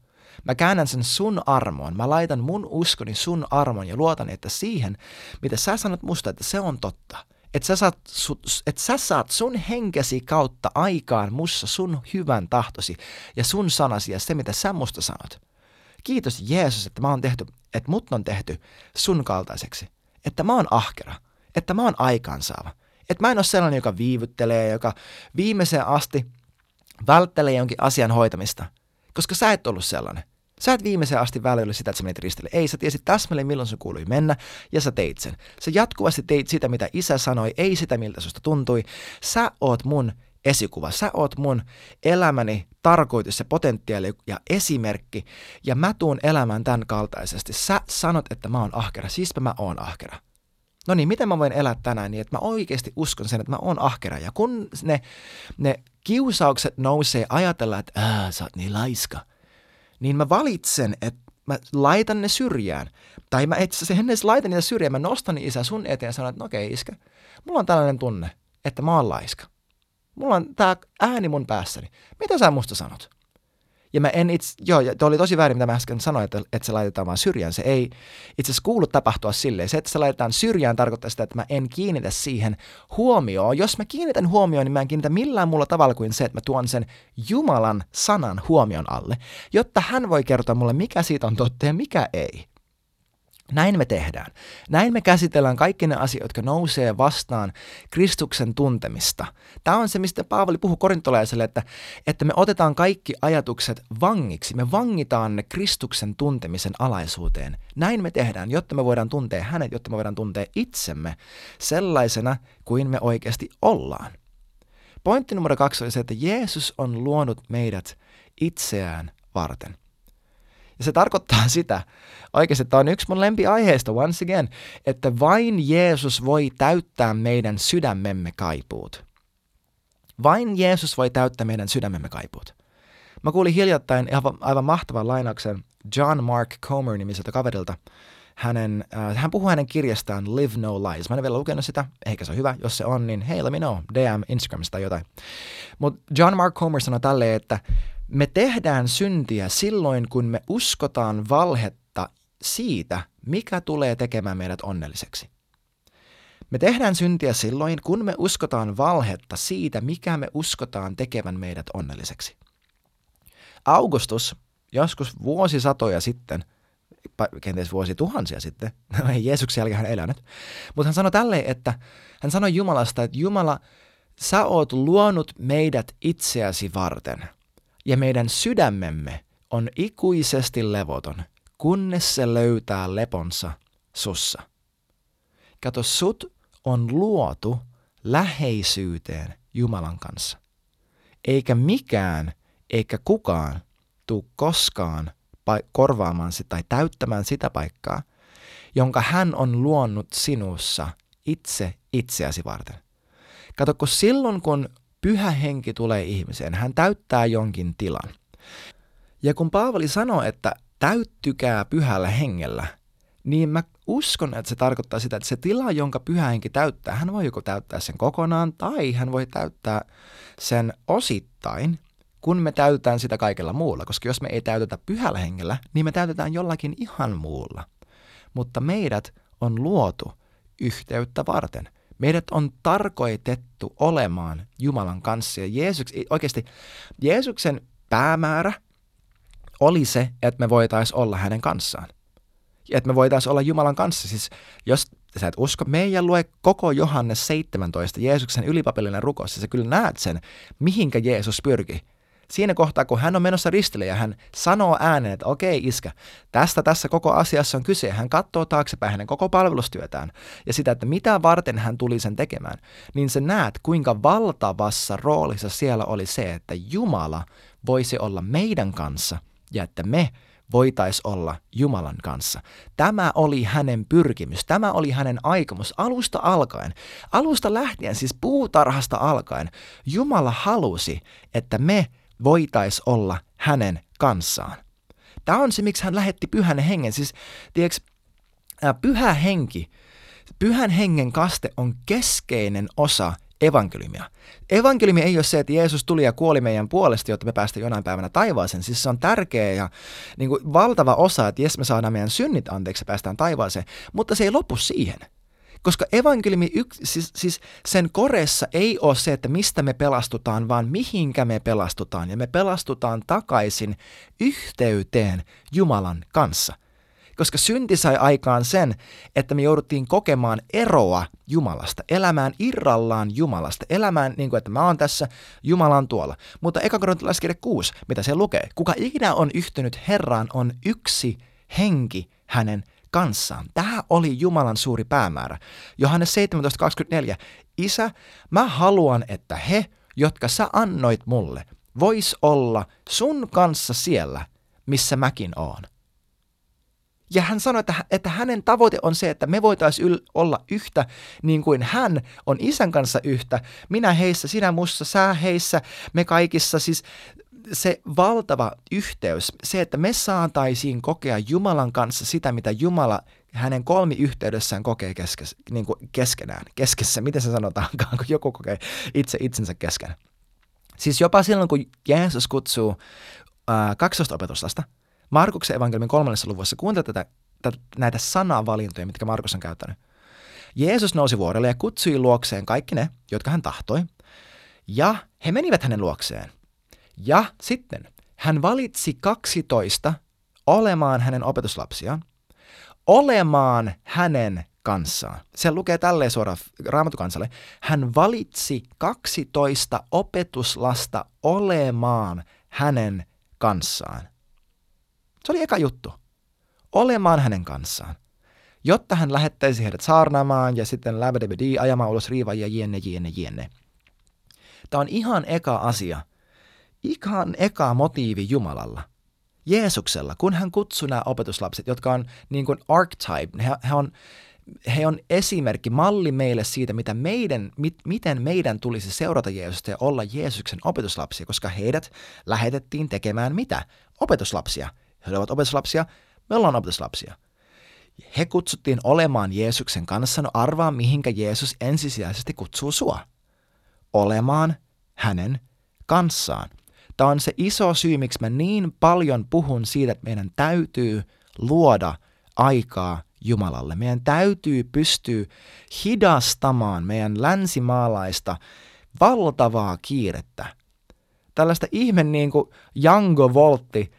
Mä käännän sen sun armoon. Mä laitan mun uskoni sun armoon ja luotan, että siihen, mitä sä sanot musta, että se on totta – että sä, saat, et sä saat sun henkesi kautta aikaan mussa sun hyvän tahtosi ja sun sanasi ja se, mitä sä musta sanot. Kiitos Jeesus, että mä oon tehty, että mut on tehty sun kaltaiseksi. Että mä oon ahkera. Että mä oon aikaansaava. Että mä en ole sellainen, joka viivyttelee, joka viimeiseen asti välttelee jonkin asian hoitamista. Koska sä et ollut sellainen. Sä et viimeiseen asti välillä sitä, että sä menit ristille. Ei, sä tiesit täsmälleen, milloin se kuului mennä, ja sä teit sen. Sä jatkuvasti teit sitä, mitä isä sanoi, ei sitä, miltä susta tuntui. Sä oot mun esikuva. Sä oot mun elämäni tarkoitus ja potentiaali ja esimerkki, ja mä tuun elämään tämän kaltaisesti. Sä sanot, että mä oon ahkera, siispä mä oon ahkera. No niin, miten mä voin elää tänään niin, että mä oikeasti uskon sen, että mä oon ahkera. Ja kun ne, ne kiusaukset nousee ajatella, että sä oot niin laiska, niin mä valitsen, että mä laitan ne syrjään. Tai mä itse asiassa ennen laitan niitä syrjään, mä nostan ne isä sun eteen ja sanon, että no okei okay, iskä, mulla on tällainen tunne, että mä oon laiska. Mulla on tää ääni mun päässäni. Mitä sä musta sanot? Ja mä en itse, joo, ja oli tosi väärin, mitä mä äsken sanoin, että, että se laitetaan vaan syrjään. Se ei itse asiassa kuulu tapahtua silleen. Se, että se laitetaan syrjään, tarkoittaa sitä, että mä en kiinnitä siihen huomioon. Jos mä kiinnitän huomioon, niin mä en kiinnitä millään muulla tavalla kuin se, että mä tuon sen Jumalan sanan huomion alle, jotta hän voi kertoa mulle, mikä siitä on totta ja mikä ei. Näin me tehdään. Näin me käsitellään kaikki ne asiat, jotka nousee vastaan Kristuksen tuntemista. Tämä on se, mistä Paavali puhuu korintolaiselle, että, että me otetaan kaikki ajatukset vangiksi. Me vangitaan ne Kristuksen tuntemisen alaisuuteen. Näin me tehdään, jotta me voidaan tuntea hänet, jotta me voidaan tuntea itsemme sellaisena kuin me oikeasti ollaan. Pointti numero kaksi oli se, että Jeesus on luonut meidät itseään varten. Ja se tarkoittaa sitä, oikeasti tämä on yksi mun lempiaiheista once again, että vain Jeesus voi täyttää meidän sydämemme kaipuut. Vain Jeesus voi täyttää meidän sydämemme kaipuut. Mä kuulin hiljattain aivan, aivan mahtavan lainauksen John Mark Comer nimiseltä kaverilta. Hänen, äh, hän puhuu hänen kirjastaan Live No Lies. Mä en vielä lukenut sitä, ehkä se on hyvä. Jos se on, niin hei, let me know, DM Instagramista tai jotain. Mutta John Mark Comer sanoi tälleen, että me tehdään syntiä silloin, kun me uskotaan valhetta siitä, mikä tulee tekemään meidät onnelliseksi. Me tehdään syntiä silloin, kun me uskotaan valhetta siitä, mikä me uskotaan tekevän meidät onnelliseksi. Augustus, joskus vuosisatoja sitten, kenties vuosituhansia sitten, ei Jeesuksen jälkeen hän elänyt, mutta hän sanoi tälleen, että hän sanoi Jumalasta, että Jumala, sä oot luonut meidät itseäsi varten – ja meidän sydämemme on ikuisesti levoton, kunnes se löytää leponsa sussa. Kato, sut on luotu läheisyyteen Jumalan kanssa. Eikä mikään eikä kukaan tuu koskaan korvaamaan sitä tai täyttämään sitä paikkaa, jonka hän on luonut sinussa itse itseäsi varten. Kato, kun silloin kun pyhä henki tulee ihmiseen, hän täyttää jonkin tilan. Ja kun Paavali sanoo, että täyttykää pyhällä hengellä, niin mä uskon, että se tarkoittaa sitä, että se tila, jonka pyhä henki täyttää, hän voi joko täyttää sen kokonaan tai hän voi täyttää sen osittain, kun me täytetään sitä kaikella muulla. Koska jos me ei täytetä pyhällä hengellä, niin me täytetään jollakin ihan muulla. Mutta meidät on luotu yhteyttä varten – Meidät on tarkoitettu olemaan Jumalan kanssa. Ja Jeesus, oikeasti Jeesuksen päämäärä oli se, että me voitaisiin olla hänen kanssaan. Ja että me voitaisiin olla Jumalan kanssa. Siis jos sä et usko, meidän lue koko Johannes 17, Jeesuksen ylipapillinen rukous, sä kyllä näet sen, mihinkä Jeesus pyrki siinä kohtaa, kun hän on menossa ristille ja hän sanoo ääneen, että okei iskä, tästä tässä koko asiassa on kyse. Hän katsoo taaksepäin hänen koko palvelustyötään ja sitä, että mitä varten hän tuli sen tekemään, niin sä näet, kuinka valtavassa roolissa siellä oli se, että Jumala voisi olla meidän kanssa ja että me voitais olla Jumalan kanssa. Tämä oli hänen pyrkimys, tämä oli hänen aikomus alusta alkaen. Alusta lähtien, siis puutarhasta alkaen, Jumala halusi, että me voitais olla hänen kanssaan. Tämä on se, miksi hän lähetti pyhän hengen. Siis, tiedätkö, pyhä henki, pyhän hengen kaste on keskeinen osa evankeliumia. Evankeliumi ei ole se, että Jeesus tuli ja kuoli meidän puolesta, jotta me päästään jonain päivänä taivaaseen. Siis se on tärkeä ja niin kuin valtava osa, että jes me saadaan meidän synnit anteeksi ja päästään taivaaseen, mutta se ei lopu siihen. Koska evankeliumi, yks, siis, siis sen koressa ei ole se, että mistä me pelastutaan, vaan mihinkä me pelastutaan. Ja me pelastutaan takaisin yhteyteen Jumalan kanssa. koska synti sai aikaan sen, että me jouduttiin kokemaan eroa Jumalasta, elämään irrallaan Jumalasta, elämään niin kuin, että mä oon tässä, Jumala on tuolla. Mutta eka korintalaiskirja 6, mitä se lukee, kuka ikinä on yhtynyt Herraan, on yksi henki hänen kanssaan. Tämä oli Jumalan suuri päämäärä. Johannes 17.24. Isä, mä haluan, että he, jotka sä annoit mulle, vois olla sun kanssa siellä, missä mäkin oon. Ja hän sanoi, että, että hänen tavoite on se, että me voitaisiin olla yhtä niin kuin hän on isän kanssa yhtä. Minä heissä, sinä mussa, sä heissä, me kaikissa. Siis se valtava yhteys, se, että me saataisiin kokea Jumalan kanssa sitä, mitä Jumala hänen kolmi yhteydessään kokee keskes, niin kuin keskenään. Keskessä, miten se sanotaankaan, kun joku kokee itse itsensä kesken. Siis jopa silloin, kun Jeesus kutsuu äh, 12 opetuslasta, Markuksen evankeliumin kolmannessa luvussa, kuuntele tätä, tätä, näitä sanavalintoja, mitkä Markus on käyttänyt. Jeesus nousi vuorelle ja kutsui luokseen kaikki ne, jotka hän tahtoi, ja he menivät hänen luokseen. Ja sitten hän valitsi 12 olemaan hänen opetuslapsiaan, olemaan hänen kanssaan. Se lukee tälleen suoraan raamatukansalle. Hän valitsi 12 opetuslasta olemaan hänen kanssaan. Se oli eka juttu. Olemaan hänen kanssaan. Jotta hän lähettäisi heidät saarnaamaan ja sitten läbedebedi ajamaan ulos riivajia jenne, jenne, jenne. Tämä on ihan eka asia. Ihan eka motiivi Jumalalla. Jeesuksella, kun hän kutsui nämä opetuslapset, jotka on niin kuin archetype, he, he, on, he on esimerkki, malli meille siitä, mitä meidän, mit, miten meidän tulisi seurata Jeesusta ja olla Jeesuksen opetuslapsia, koska heidät lähetettiin tekemään mitä? Opetuslapsia. He ovat opetuslapsia, me ollaan opetuslapsia. He kutsuttiin olemaan Jeesuksen kanssa, no arvaa mihinkä Jeesus ensisijaisesti kutsuu sua. Olemaan hänen kanssaan. Tämä on se iso syy, miksi mä niin paljon puhun siitä, että meidän täytyy luoda aikaa Jumalalle. Meidän täytyy pystyä hidastamaan meidän länsimaalaista valtavaa kiirettä. Tällaista ihme niin kuin Jango Voltti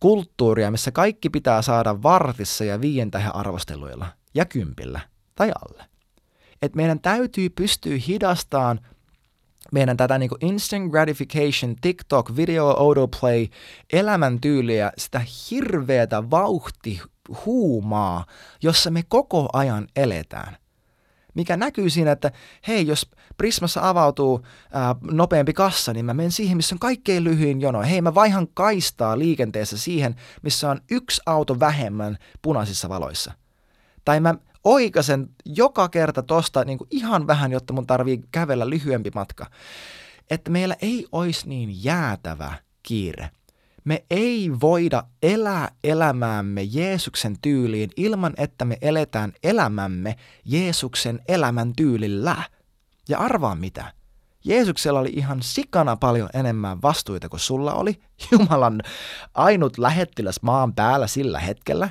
kulttuuria, missä kaikki pitää saada vartissa ja viien tähän arvosteluilla ja kympillä tai alle. Et meidän täytyy pystyä hidastamaan meidän tätä niin kuin instant gratification, TikTok, video autoplay, elämäntyyliä, sitä hirveätä vauhti huumaa, jossa me koko ajan eletään – mikä näkyy siinä, että hei, jos Prismassa avautuu ää, nopeampi kassa, niin mä menen siihen, missä on kaikkein lyhyin jono. Hei, mä vaihan kaistaa liikenteessä siihen, missä on yksi auto vähemmän punaisissa valoissa. Tai mä oikasen joka kerta tosta niin kuin ihan vähän, jotta mun tarvii kävellä lyhyempi matka. Että meillä ei olisi niin jäätävä kiire. Me ei voida elää elämäämme Jeesuksen tyyliin ilman, että me eletään elämämme Jeesuksen elämän tyylillä. Ja arvaa mitä? Jeesuksella oli ihan sikana paljon enemmän vastuita kuin sulla oli. Jumalan ainut lähettiläs maan päällä sillä hetkellä.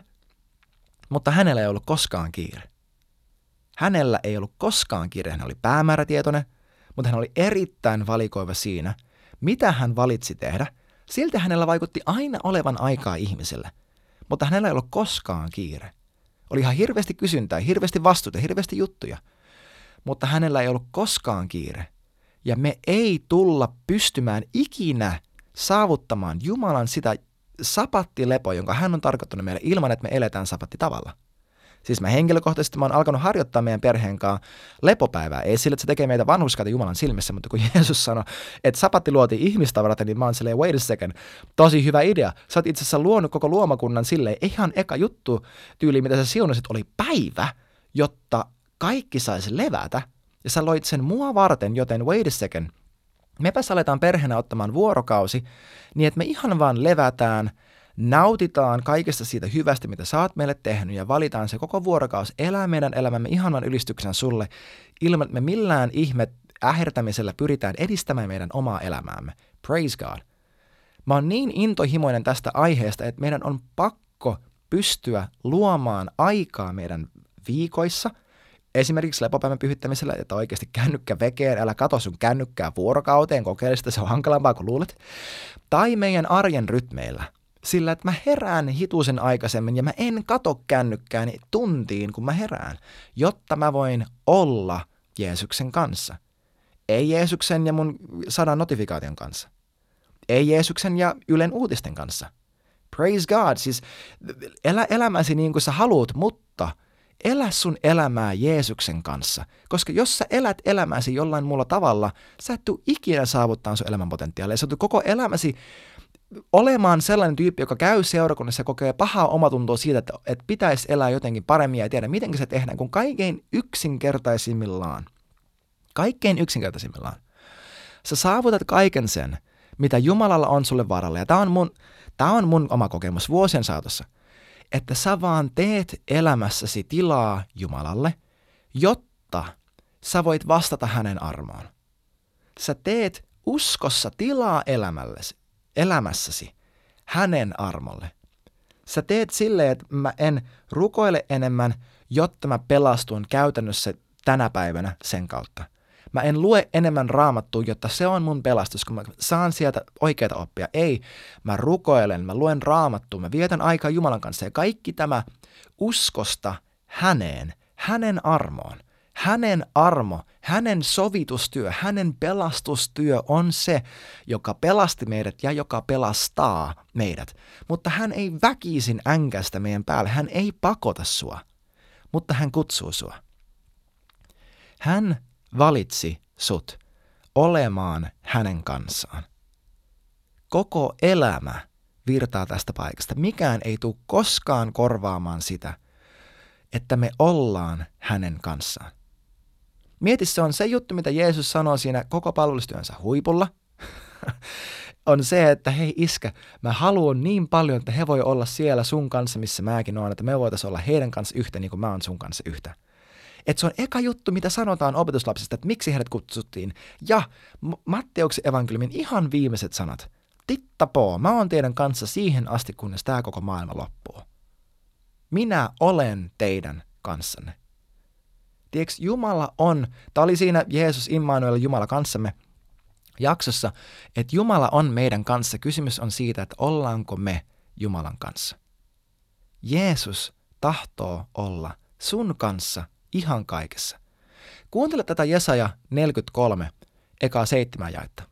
Mutta hänellä ei ollut koskaan kiire. Hänellä ei ollut koskaan kiire. Hän oli päämäärätietoinen, mutta hän oli erittäin valikoiva siinä, mitä hän valitsi tehdä – Silti hänellä vaikutti aina olevan aikaa ihmiselle, mutta hänellä ei ollut koskaan kiire. Oli ihan hirveästi kysyntää, hirveästi vastuuta, hirveästi juttuja, mutta hänellä ei ollut koskaan kiire. Ja me ei tulla pystymään ikinä saavuttamaan Jumalan sitä sapattilepoa, jonka hän on tarkoittanut meille ilman, että me eletään sapattitavalla. Siis mä henkilökohtaisesti mä oon alkanut harjoittaa meidän perheen kanssa lepopäivää. Ei sillä, että se tekee meitä vanhuskaita Jumalan silmissä, mutta kun Jeesus sanoi, että sapatti luotiin ihmistä varten, niin mä oon silleen, wait a second, tosi hyvä idea. Sä oot itse asiassa luonut koko luomakunnan silleen, ihan eka juttu tyyli, mitä sä siunasit, oli päivä, jotta kaikki saisi levätä. Ja sä loit sen mua varten, joten wait a second, mepäs aletaan perheenä ottamaan vuorokausi, niin että me ihan vaan levätään – nautitaan kaikesta siitä hyvästä, mitä sä oot meille tehnyt ja valitaan se koko vuorokaus elää meidän elämämme ihanan ylistyksen sulle ilman, että me millään ihme ähertämisellä pyritään edistämään meidän omaa elämäämme. Praise God. Mä oon niin intohimoinen tästä aiheesta, että meidän on pakko pystyä luomaan aikaa meidän viikoissa – Esimerkiksi lepopäivän pyhittämisellä, että oikeasti kännykkä vekeen, älä kato sun kännykkää vuorokauteen, kokeile sitä, se on hankalampaa kuin luulet. Tai meidän arjen rytmeillä sillä, että mä herään hitusen aikaisemmin ja mä en kato kännykkääni tuntiin, kun mä herään, jotta mä voin olla Jeesuksen kanssa. Ei Jeesuksen ja mun sadan notifikaation kanssa. Ei Jeesuksen ja Ylen uutisten kanssa. Praise God, siis elä elämäsi niin kuin sä haluat, mutta elä sun elämää Jeesuksen kanssa. Koska jos sä elät elämäsi jollain muulla tavalla, sä et tuu ikinä saavuttaa sun elämän potentiaalia. Sä koko elämäsi olemaan sellainen tyyppi, joka käy seurakunnassa ja kokee pahaa omatuntoa siitä, että, että pitäisi elää jotenkin paremmin ja tiedä, miten se tehdään, kun kaikkein yksinkertaisimmillaan, kaikkein yksinkertaisimmillaan, sä saavutat kaiken sen, mitä Jumalalla on sulle varalle. Ja tämä on mun, tää on mun oma kokemus vuosien saatossa, että sä vaan teet elämässäsi tilaa Jumalalle, jotta sä voit vastata hänen armoon. Sä teet uskossa tilaa elämällesi, elämässäsi hänen armolle. Sä teet silleen, että mä en rukoile enemmän, jotta mä pelastun käytännössä tänä päivänä sen kautta. Mä en lue enemmän raamattua, jotta se on mun pelastus, kun mä saan sieltä oikeita oppia. Ei, mä rukoilen, mä luen raamattua, mä vietän aikaa Jumalan kanssa ja kaikki tämä uskosta häneen, hänen armoon. Hänen armo, hänen sovitustyö, hänen pelastustyö on se, joka pelasti meidät ja joka pelastaa meidät. Mutta hän ei väkisin änkästä meidän päälle, hän ei pakota sua, mutta hän kutsuu sua. Hän valitsi sut olemaan hänen kanssaan. Koko elämä virtaa tästä paikasta. Mikään ei tule koskaan korvaamaan sitä, että me ollaan hänen kanssaan. Mieti, se on se juttu, mitä Jeesus sanoo siinä koko palvelustyönsä huipulla. on se, että hei iskä, mä haluan niin paljon, että he voi olla siellä sun kanssa, missä mäkin olen, että me voitaisiin olla heidän kanssa yhtä niin kuin mä oon sun kanssa yhtä. Että se on eka juttu, mitä sanotaan opetuslapsista, että miksi heidät kutsuttiin. Ja Matteuksen evankeliumin ihan viimeiset sanat. Tittapoo, mä oon teidän kanssa siihen asti, kunnes tämä koko maailma loppuu. Minä olen teidän kanssanne. Tiedätkö, Jumala on, tämä oli siinä Jeesus Immanuel Jumala kanssamme jaksossa, että Jumala on meidän kanssa. Kysymys on siitä, että ollaanko me Jumalan kanssa. Jeesus tahtoo olla sun kanssa ihan kaikessa. Kuuntele tätä Jesaja 43, eka seitsemän jaetta.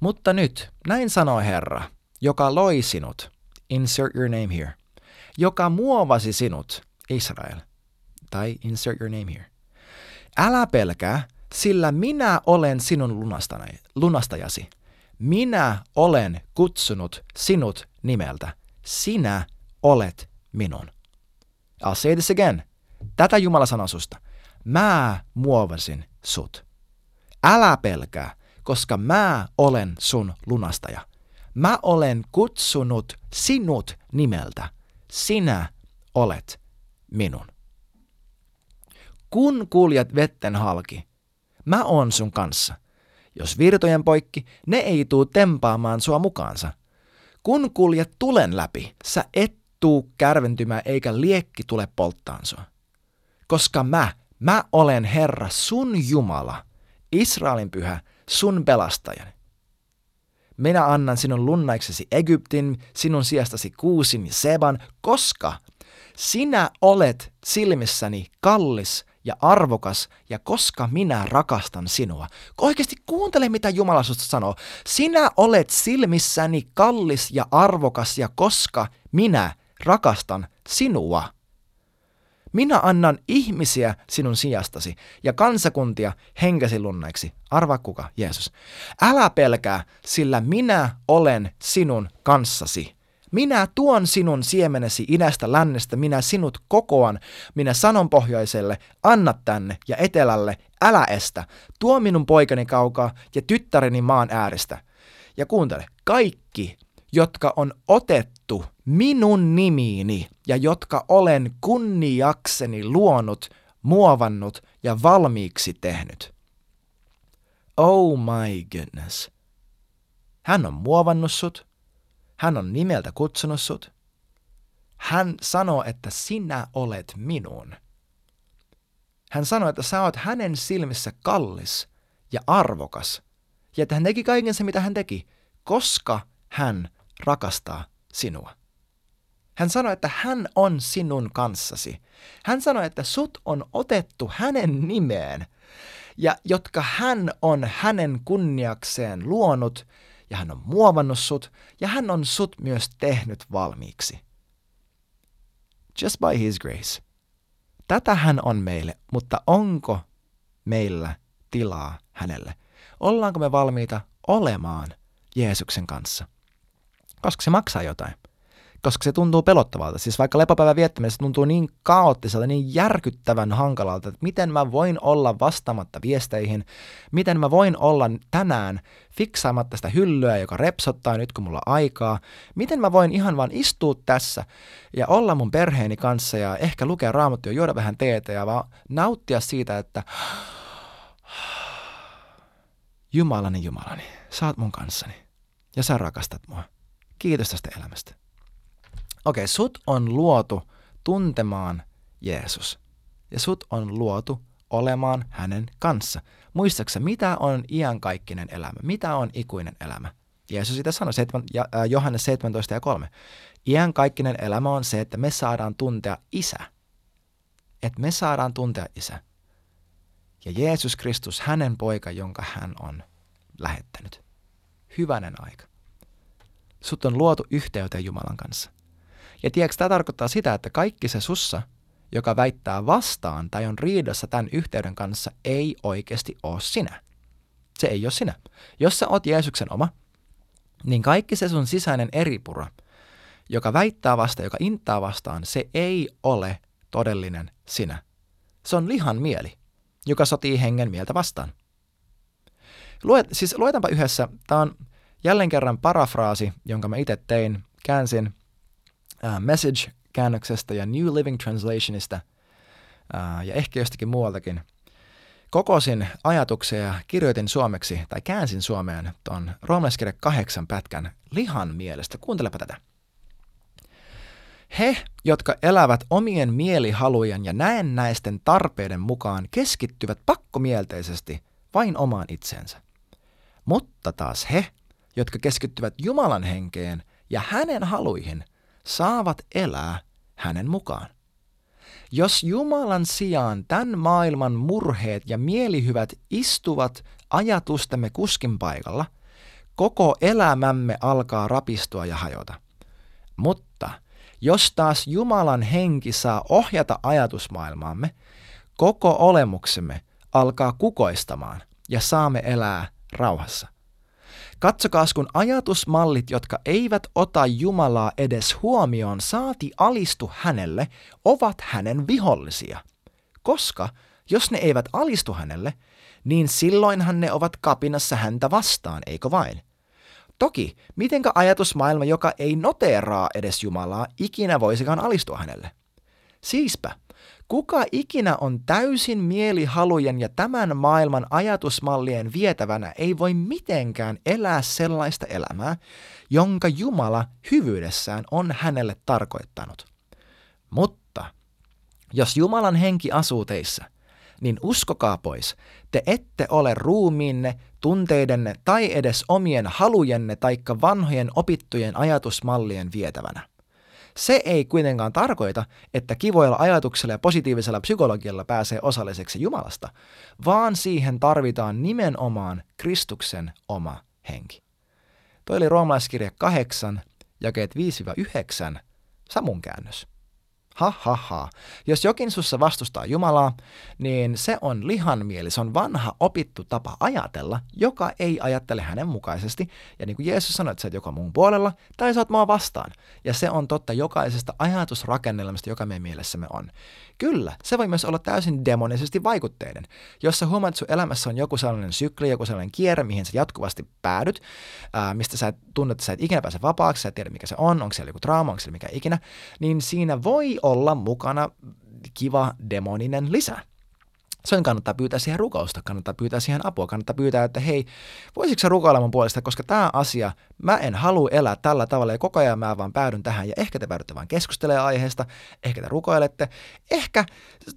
Mutta nyt, näin sanoo Herra, joka loi sinut, insert your name here, joka muovasi sinut, Israel, tai insert your name here. Älä pelkää, sillä minä olen sinun lunastajasi. Minä olen kutsunut sinut nimeltä. Sinä olet minun. I'll say this again. Tätä Jumala sanoo susta. Mä muovasin sut. Älä pelkää, koska mä olen sun lunastaja. Mä olen kutsunut sinut nimeltä. Sinä olet minun. Kun kuljat vetten halki, mä oon sun kanssa. Jos virtojen poikki, ne ei tuu tempaamaan sua mukaansa. Kun kuljet tulen läpi, sä et tuu kärventymään eikä liekki tule polttaan sua. Koska mä, mä olen Herra, sun Jumala, Israelin pyhä, sun pelastajani. Minä annan sinun lunnaiksesi Egyptin, sinun sijastasi kuusin ja Seban, koska sinä olet silmissäni kallis ja arvokas, ja koska minä rakastan sinua. Oikeasti kuuntele, mitä Jumala susta sanoo. Sinä olet silmissäni kallis ja arvokas, ja koska minä rakastan sinua. Minä annan ihmisiä sinun sijastasi ja kansakuntia henkesi lunnaiksi. Arva kuka, Jeesus. Älä pelkää, sillä minä olen sinun kanssasi. Minä tuon sinun siemenesi idästä lännestä, minä sinut kokoan, minä sanon pohjoiselle, anna tänne ja etelälle, älä estä. Tuo minun poikani kaukaa ja tyttäreni maan äärestä. Ja kuuntele, kaikki, jotka on otettu minun nimiini ja jotka olen kunniakseni luonut, muovannut ja valmiiksi tehnyt. Oh my goodness. Hän on muovannut sut, hän on nimeltä kutsunut sut. Hän sanoo, että sinä olet minun. Hän sanoi, että sä oot hänen silmissä kallis ja arvokas. Ja että hän teki kaiken se, mitä hän teki, koska hän rakastaa sinua. Hän sanoi, että hän on sinun kanssasi. Hän sanoi, että sut on otettu hänen nimeen, ja jotka hän on hänen kunniakseen luonut, ja hän on muovannut sut, ja hän on sut myös tehnyt valmiiksi. Just by his grace. Tätä hän on meille, mutta onko meillä tilaa hänelle? Ollaanko me valmiita olemaan Jeesuksen kanssa? Koska se maksaa jotain koska se tuntuu pelottavalta. Siis vaikka lepopäivän viettäminen se tuntuu niin kaoottiselta, niin järkyttävän hankalalta, että miten mä voin olla vastaamatta viesteihin, miten mä voin olla tänään fiksaamatta sitä hyllyä, joka repsottaa nyt kun mulla on aikaa, miten mä voin ihan vaan istua tässä ja olla mun perheeni kanssa ja ehkä lukea raamattua, juoda vähän teetä ja vaan nauttia siitä, että Jumalani, Jumalani, oot mun kanssani ja sä rakastat mua. Kiitos tästä elämästä. Okei, okay, sut on luotu tuntemaan Jeesus. Ja sut on luotu olemaan hänen kanssa. Muistaaksä, mitä on iankaikkinen elämä? Mitä on ikuinen elämä? Jeesus sitä sanoi, Johannes 17 ja 3. Iankaikkinen elämä on se, että me saadaan tuntea isä. Että me saadaan tuntea isä. Ja Jeesus Kristus, hänen poika, jonka hän on lähettänyt. Hyvänen aika. Sut on luotu yhteyteen Jumalan kanssa. Ja tiedätkö, tämä tarkoittaa sitä, että kaikki se sussa, joka väittää vastaan tai on riidassa tämän yhteyden kanssa, ei oikeasti ole sinä. Se ei ole sinä. Jos sä oot Jeesuksen oma, niin kaikki se sun sisäinen eripura, joka väittää vastaan, joka inttaa vastaan, se ei ole todellinen sinä. Se on lihan mieli, joka sotii hengen mieltä vastaan. Luet, siis luetaanpa yhdessä. Tämä on jälleen kerran parafraasi, jonka mä itse tein. Käänsin uh, Message-käännöksestä ja New Living Translationista uh, ja ehkä jostakin muualtakin. Kokosin ajatuksia ja kirjoitin suomeksi tai käänsin suomeen tuon roomalaiskirja kahdeksan pätkän lihan mielestä. Kuuntelepa tätä. He, jotka elävät omien mielihalujen ja näennäisten tarpeiden mukaan, keskittyvät pakkomielteisesti vain omaan itsensä. Mutta taas he, jotka keskittyvät Jumalan henkeen ja hänen haluihin – saavat elää hänen mukaan. Jos Jumalan sijaan tämän maailman murheet ja mielihyvät istuvat ajatustemme kuskin paikalla, koko elämämme alkaa rapistua ja hajota. Mutta jos taas Jumalan henki saa ohjata ajatusmaailmaamme, koko olemuksemme alkaa kukoistamaan ja saamme elää rauhassa. Katsokaas, kun ajatusmallit, jotka eivät ota Jumalaa edes huomioon, saati alistu hänelle, ovat hänen vihollisia. Koska jos ne eivät alistu hänelle, niin silloinhan ne ovat kapinassa häntä vastaan, eikö vain? Toki, mitenkä ajatusmaailma, joka ei noteeraa edes Jumalaa, ikinä voisikaan alistua hänelle? Siispä, Kuka ikinä on täysin mielihalujen ja tämän maailman ajatusmallien vietävänä ei voi mitenkään elää sellaista elämää, jonka Jumala hyvyydessään on hänelle tarkoittanut. Mutta jos Jumalan henki asuu teissä, niin uskokaa pois, te ette ole ruumiinne, tunteidenne tai edes omien halujenne taikka vanhojen opittujen ajatusmallien vietävänä. Se ei kuitenkaan tarkoita, että kivoilla ajatuksella ja positiivisella psykologialla pääsee osalliseksi Jumalasta, vaan siihen tarvitaan nimenomaan Kristuksen oma henki. Toi oli roomalaiskirja 8, jakeet 5-9, Samun käännös. Ha, ha, ha. Jos jokin sussa vastustaa Jumalaa, niin se on lihanmieli, se on vanha opittu tapa ajatella, joka ei ajattele hänen mukaisesti. Ja niin kuin Jeesus sanoi, että sä oot joko muun puolella tai sä oot mua vastaan. Ja se on totta jokaisesta ajatusrakennelmasta, joka meidän mielessämme on. Kyllä, se voi myös olla täysin demonisesti vaikutteinen. Jos sä huomaat, että sun elämässä on joku sellainen sykli, joku sellainen kierre, mihin sä jatkuvasti päädyt, ää, mistä sä tunnet, että sä et ikinä pääse vapaaksi, sä et tiedä mikä se on, onko siellä joku trauma, onko siellä mikä ikinä, niin siinä voi olla mukana kiva demoninen lisä sen kannattaa pyytää siihen rukousta, kannattaa pyytää siihen apua, kannattaa pyytää, että hei, voisitko sä rukoilla mun puolesta, koska tämä asia, mä en halua elää tällä tavalla ja koko ajan mä vaan päädyn tähän ja ehkä te päädytte vaan keskustelemaan aiheesta, ehkä te rukoilette, ehkä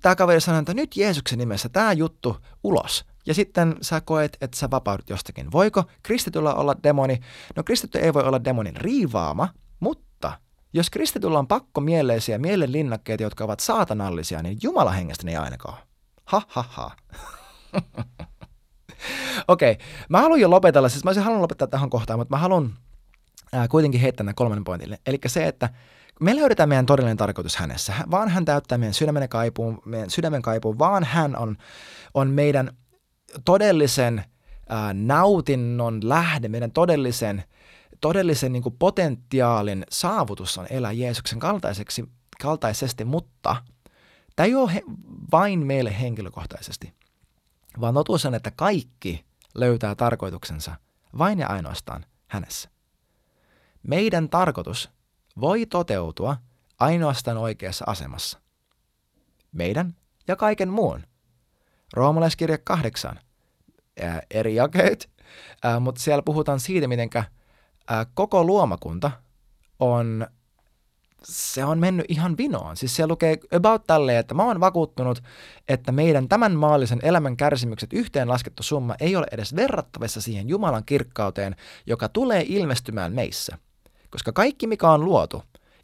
tämä kaveri sanoo, että nyt Jeesuksen nimessä tämä juttu ulos, ja sitten sä koet, että sä vapaudut jostakin. Voiko kristityllä olla demoni? No kristitty ei voi olla demonin riivaama, mutta jos kristityllä on pakko mieleisiä mielenlinnakkeita, jotka ovat saatanallisia, niin Jumala hengestä ne ei ainakaan. Ha ha ha. Okei, okay. mä haluan jo lopetella, siis mä olisin halunnut lopettaa tähän kohtaan, mutta mä haluan ää, kuitenkin heittää nämä kolmannen pointille. Eli se, että me löydetään meidän todellinen tarkoitus hänessä, vaan hän täyttää meidän sydämen kaipuun, meidän sydämen kaipuun, vaan hän on, on meidän todellisen ää, nautinnon lähde, meidän todellisen, todellisen niin kuin potentiaalin saavutus on elää Jeesuksen kaltaiseksi, kaltaisesti, mutta tämä ei ole he, vain meille henkilökohtaisesti, vaan totuus on, että kaikki löytää tarkoituksensa vain ja ainoastaan hänessä. Meidän tarkoitus voi toteutua ainoastaan oikeassa asemassa. Meidän ja kaiken muun. Roomalaiskirja 8, ää, eri jakeet, mutta siellä puhutaan siitä, miten koko luomakunta on, se on mennyt ihan vinoon. Siis siellä lukee about tälleen, että mä oon vakuuttunut, että meidän tämän maallisen elämän kärsimykset yhteen laskettu summa ei ole edes verrattavissa siihen Jumalan kirkkauteen, joka tulee ilmestymään meissä. Koska kaikki, mikä on luotu,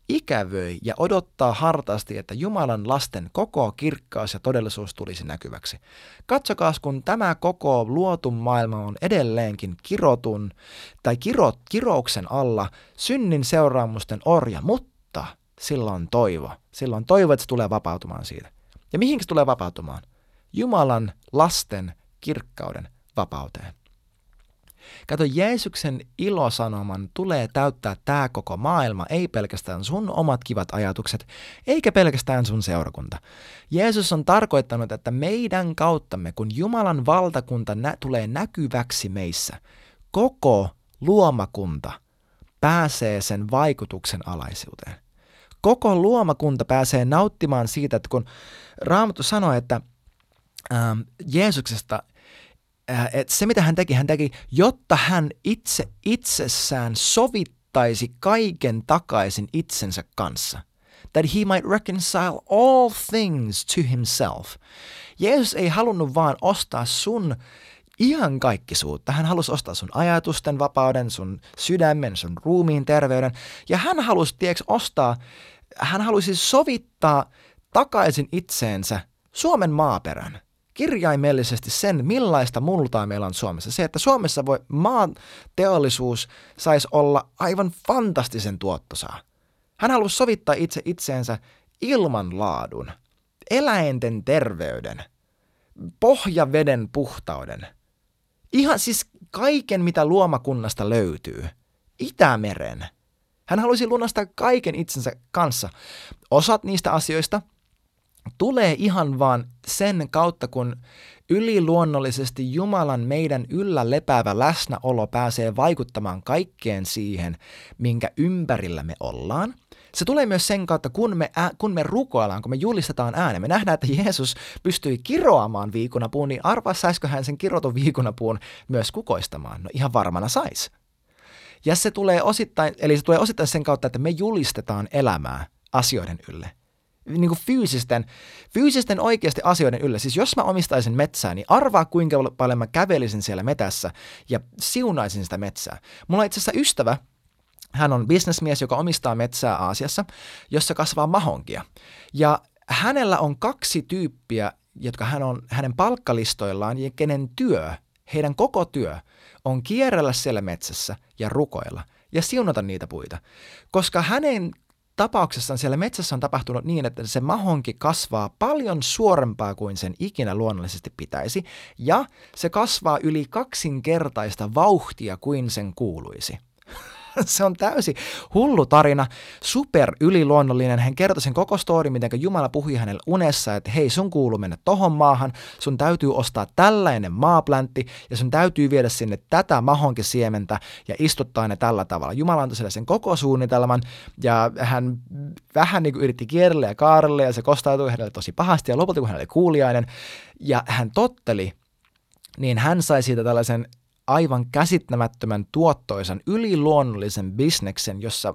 ikävöi ja odottaa hartaasti, että Jumalan lasten koko kirkkaus ja todellisuus tulisi näkyväksi. Katsokaa, kun tämä koko luotu maailma on edelleenkin kirotun tai kiro, kirouksen alla synnin seuraamusten orja, mutta sillä on toivo. Sillä on toivo, että se tulee vapautumaan siitä. Ja mihin se tulee vapautumaan? Jumalan lasten kirkkauden vapauteen. Kato, Jeesuksen ilosanoman tulee täyttää tämä koko maailma, ei pelkästään sun omat kivat ajatukset, eikä pelkästään sun seurakunta. Jeesus on tarkoittanut, että meidän kauttamme, kun Jumalan valtakunta nä- tulee näkyväksi meissä, koko luomakunta pääsee sen vaikutuksen alaisuuteen. Koko luomakunta pääsee nauttimaan siitä, että kun Raamattu sanoo, että ähm, Jeesuksesta – Äh, että se mitä hän teki, hän teki, jotta hän itse itsessään sovittaisi kaiken takaisin itsensä kanssa. That he might reconcile all things to himself. Jeesus ei halunnut vaan ostaa sun ihan kaikkisuutta. Hän halusi ostaa sun ajatusten vapauden, sun sydämen, sun ruumiin terveyden. Ja hän halusi, tiedätkö, ostaa, hän halusi sovittaa takaisin itseensä Suomen maaperän kirjaimellisesti sen, millaista multaa meillä on Suomessa. Se, että Suomessa voi maan teollisuus saisi olla aivan fantastisen tuottosaa. Hän halusi sovittaa itse itseensä ilmanlaadun, eläinten terveyden, pohjaveden puhtauden. Ihan siis kaiken, mitä luomakunnasta löytyy. Itämeren. Hän halusi lunastaa kaiken itsensä kanssa. Osat niistä asioista – tulee ihan vaan sen kautta, kun yliluonnollisesti Jumalan meidän yllä lepäävä läsnäolo pääsee vaikuttamaan kaikkeen siihen, minkä ympärillä me ollaan. Se tulee myös sen kautta, kun me, ä, kun me rukoillaan, kun me julistetaan äänen. Me nähdään, että Jeesus pystyi kiroamaan viikunapuun, niin arvaa, saisiko hän sen kirotun viikunapuun myös kukoistamaan? No ihan varmana sais. Ja se tulee osittain, eli se tulee osittain sen kautta, että me julistetaan elämää asioiden ylle niin kuin fyysisten, fyysisten oikeasti asioiden yllä. Siis jos mä omistaisin metsää, niin arvaa kuinka paljon mä kävelisin siellä metässä ja siunaisin sitä metsää. Mulla on itse asiassa ystävä, hän on bisnesmies, joka omistaa metsää Aasiassa, jossa kasvaa mahonkia. Ja hänellä on kaksi tyyppiä, jotka hän on hänen palkkalistoillaan ja kenen työ, heidän koko työ, on kierrellä siellä metsässä ja rukoilla ja siunata niitä puita. Koska hänen tapauksessaan siellä metsässä on tapahtunut niin, että se mahonki kasvaa paljon suorempaa kuin sen ikinä luonnollisesti pitäisi, ja se kasvaa yli kaksinkertaista vauhtia kuin sen kuuluisi. se on täysi hullu tarina, super yliluonnollinen. Hän kertoi sen koko story, miten Jumala puhui hänelle unessa, että hei, sun kuuluu mennä tohon maahan, sun täytyy ostaa tällainen maapläntti ja sun täytyy viedä sinne tätä mahonkisiementä ja istuttaa ne tällä tavalla. Jumala antoi sille sen koko suunnitelman ja hän vähän niin kuin yritti kierrellä ja kaarelle ja se kostautui hänelle tosi pahasti ja lopulta kun hän oli kuulijainen ja hän totteli, niin hän sai siitä tällaisen aivan käsittämättömän tuottoisan yliluonnollisen bisneksen, jossa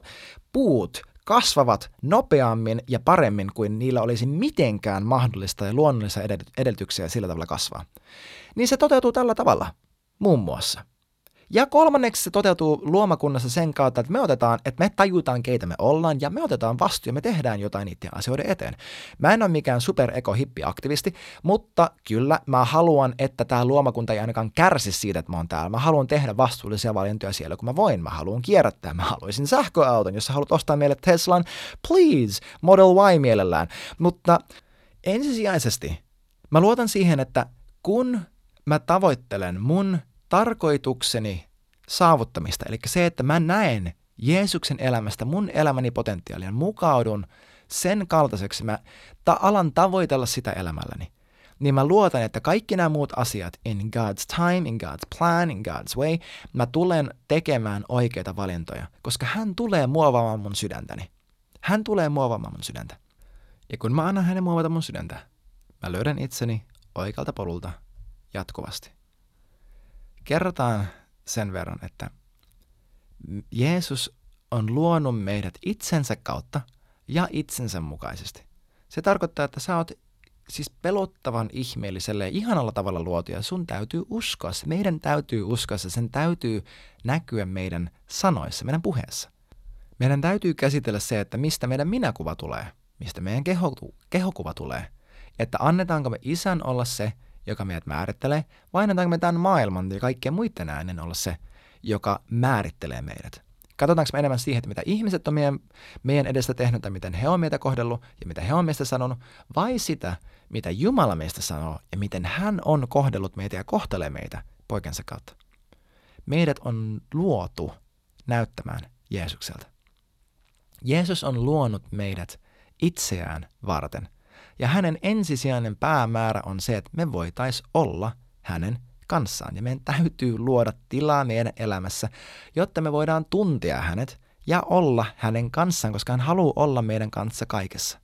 puut kasvavat nopeammin ja paremmin kuin niillä olisi mitenkään mahdollista ja luonnollisia edellytyksiä sillä tavalla kasvaa. Niin se toteutuu tällä tavalla, muun muassa. Ja kolmanneksi se toteutuu luomakunnassa sen kautta, että me otetaan, että me tajutaan, keitä me ollaan, ja me otetaan vastuu ja me tehdään jotain niiden asioiden eteen. Mä en ole mikään super eko aktivisti mutta kyllä mä haluan, että tämä luomakunta ei ainakaan kärsi siitä, että mä oon täällä. Mä haluan tehdä vastuullisia valintoja siellä, kun mä voin. Mä haluan kierrättää. Mä haluaisin sähköauton, jos sä haluat ostaa meille Teslan, please, Model Y mielellään. Mutta ensisijaisesti mä luotan siihen, että kun mä tavoittelen mun tarkoitukseni saavuttamista, eli se, että mä näen Jeesuksen elämästä mun elämäni potentiaalien, mukaudun sen kaltaiseksi, mä ta- alan tavoitella sitä elämälläni, niin mä luotan, että kaikki nämä muut asiat in God's time, in God's plan, in God's way, mä tulen tekemään oikeita valintoja, koska hän tulee muovaamaan mun sydäntäni. Hän tulee muovaamaan mun sydäntä. Ja kun mä annan hänen muovata mun sydäntä, mä löydän itseni oikealta polulta jatkuvasti kerrotaan sen verran, että Jeesus on luonut meidät itsensä kautta ja itsensä mukaisesti. Se tarkoittaa, että sä oot siis pelottavan ihmeelliselle ja ihanalla tavalla luotu ja sun täytyy uskoa se. Meidän täytyy uskoa se. Sen täytyy näkyä meidän sanoissa, meidän puheessa. Meidän täytyy käsitellä se, että mistä meidän minäkuva tulee, mistä meidän keho, kehokuva tulee. Että annetaanko me isän olla se, joka meidät määrittelee, vai annetaanko me tämän maailman ja kaikkien muiden äänen olla se, joka määrittelee meidät? Katsotaanko me enemmän siihen, että mitä ihmiset on meidän, meidän edestä tehnyt tai miten he on meitä kohdellut ja mitä he on meistä sanonut, vai sitä, mitä Jumala meistä sanoo ja miten hän on kohdellut meitä ja kohtelee meitä poikensa kautta. Meidät on luotu näyttämään Jeesukselta. Jeesus on luonut meidät itseään varten – ja hänen ensisijainen päämäärä on se, että me voitaisiin olla hänen kanssaan. Ja meidän täytyy luoda tilaa meidän elämässä, jotta me voidaan tuntea hänet ja olla hänen kanssaan, koska hän haluaa olla meidän kanssa kaikessa.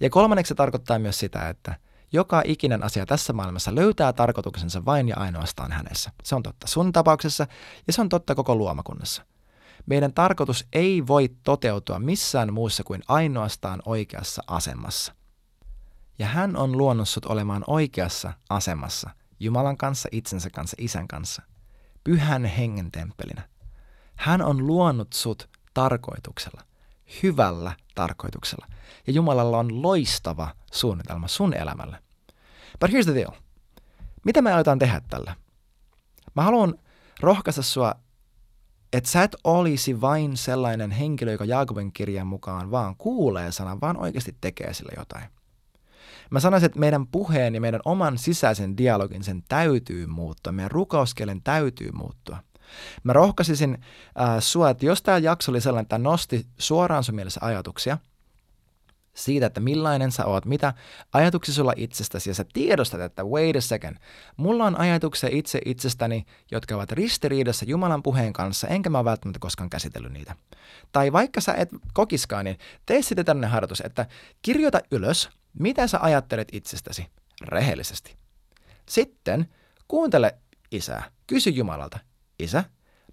Ja kolmanneksi se tarkoittaa myös sitä, että joka ikinen asia tässä maailmassa löytää tarkoituksensa vain ja ainoastaan hänessä. Se on totta sun tapauksessa ja se on totta koko luomakunnassa. Meidän tarkoitus ei voi toteutua missään muussa kuin ainoastaan oikeassa asemassa. Ja hän on luonut sut olemaan oikeassa asemassa Jumalan kanssa, itsensä kanssa, isän kanssa, pyhän hengen temppelinä. Hän on luonut sut tarkoituksella, hyvällä tarkoituksella. Ja Jumalalla on loistava suunnitelma sun elämälle. But here's the deal. Mitä me aletaan tehdä tällä? Mä haluan rohkaista sua, että sä et olisi vain sellainen henkilö, joka Jaakobin kirjan mukaan vaan kuulee sanan, vaan oikeasti tekee sille jotain. Mä sanoisin, että meidän puheen ja meidän oman sisäisen dialogin sen täytyy muuttua, meidän rukouskelen täytyy muuttua. Mä rohkaisisin äh, sua, että jos tämä jakso oli sellainen, että nosti suoraan sun mielessä ajatuksia siitä, että millainen sä oot, mitä ajatuksia sulla itsestäsi, ja sä tiedostat, että wait a second, mulla on ajatuksia itse itsestäni, jotka ovat ristiriidassa Jumalan puheen kanssa, enkä mä välttämättä koskaan käsitellyt niitä. Tai vaikka sä et kokiskaan, niin tee sitten tämmöinen harjoitus, että kirjoita ylös mitä sä ajattelet itsestäsi rehellisesti? Sitten kuuntele isää. Kysy Jumalalta, isä,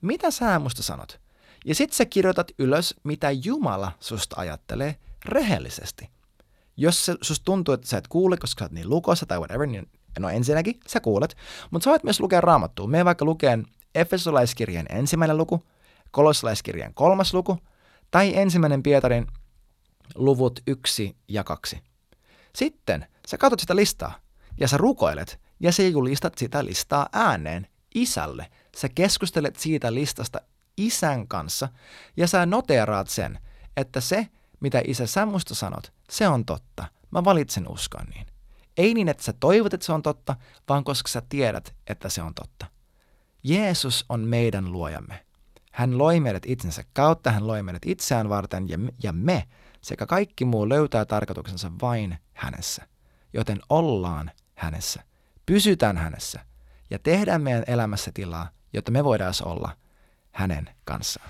mitä sä musta sanot? Ja sitten sä kirjoitat ylös, mitä Jumala susta ajattelee rehellisesti. Jos se, susta tuntuu, että sä et kuule, koska sä oot niin lukossa tai whatever, niin no ensinnäkin sä kuulet, mutta sä voit myös lukea raamattua. Me vaikka lukeen Efesolaiskirjan ensimmäinen luku, Kolossalaiskirjan kolmas luku tai ensimmäinen Pietarin luvut yksi ja kaksi. Sitten sä katsot sitä listaa ja sä rukoilet ja sä julistat sitä listaa ääneen isälle. Sä keskustelet siitä listasta isän kanssa ja sä noteeraat sen, että se, mitä isä sä musta sanot, se on totta. Mä valitsen uskoa niin. Ei niin, että sä toivot, että se on totta, vaan koska sä tiedät, että se on totta. Jeesus on meidän luojamme. Hän loi meidät itsensä kautta, hän loi meidät itseään varten ja, ja me sekä kaikki muu löytää tarkoituksensa vain hänessä. Joten ollaan hänessä, pysytään hänessä ja tehdään meidän elämässä tilaa, jotta me voidaan olla hänen kanssaan.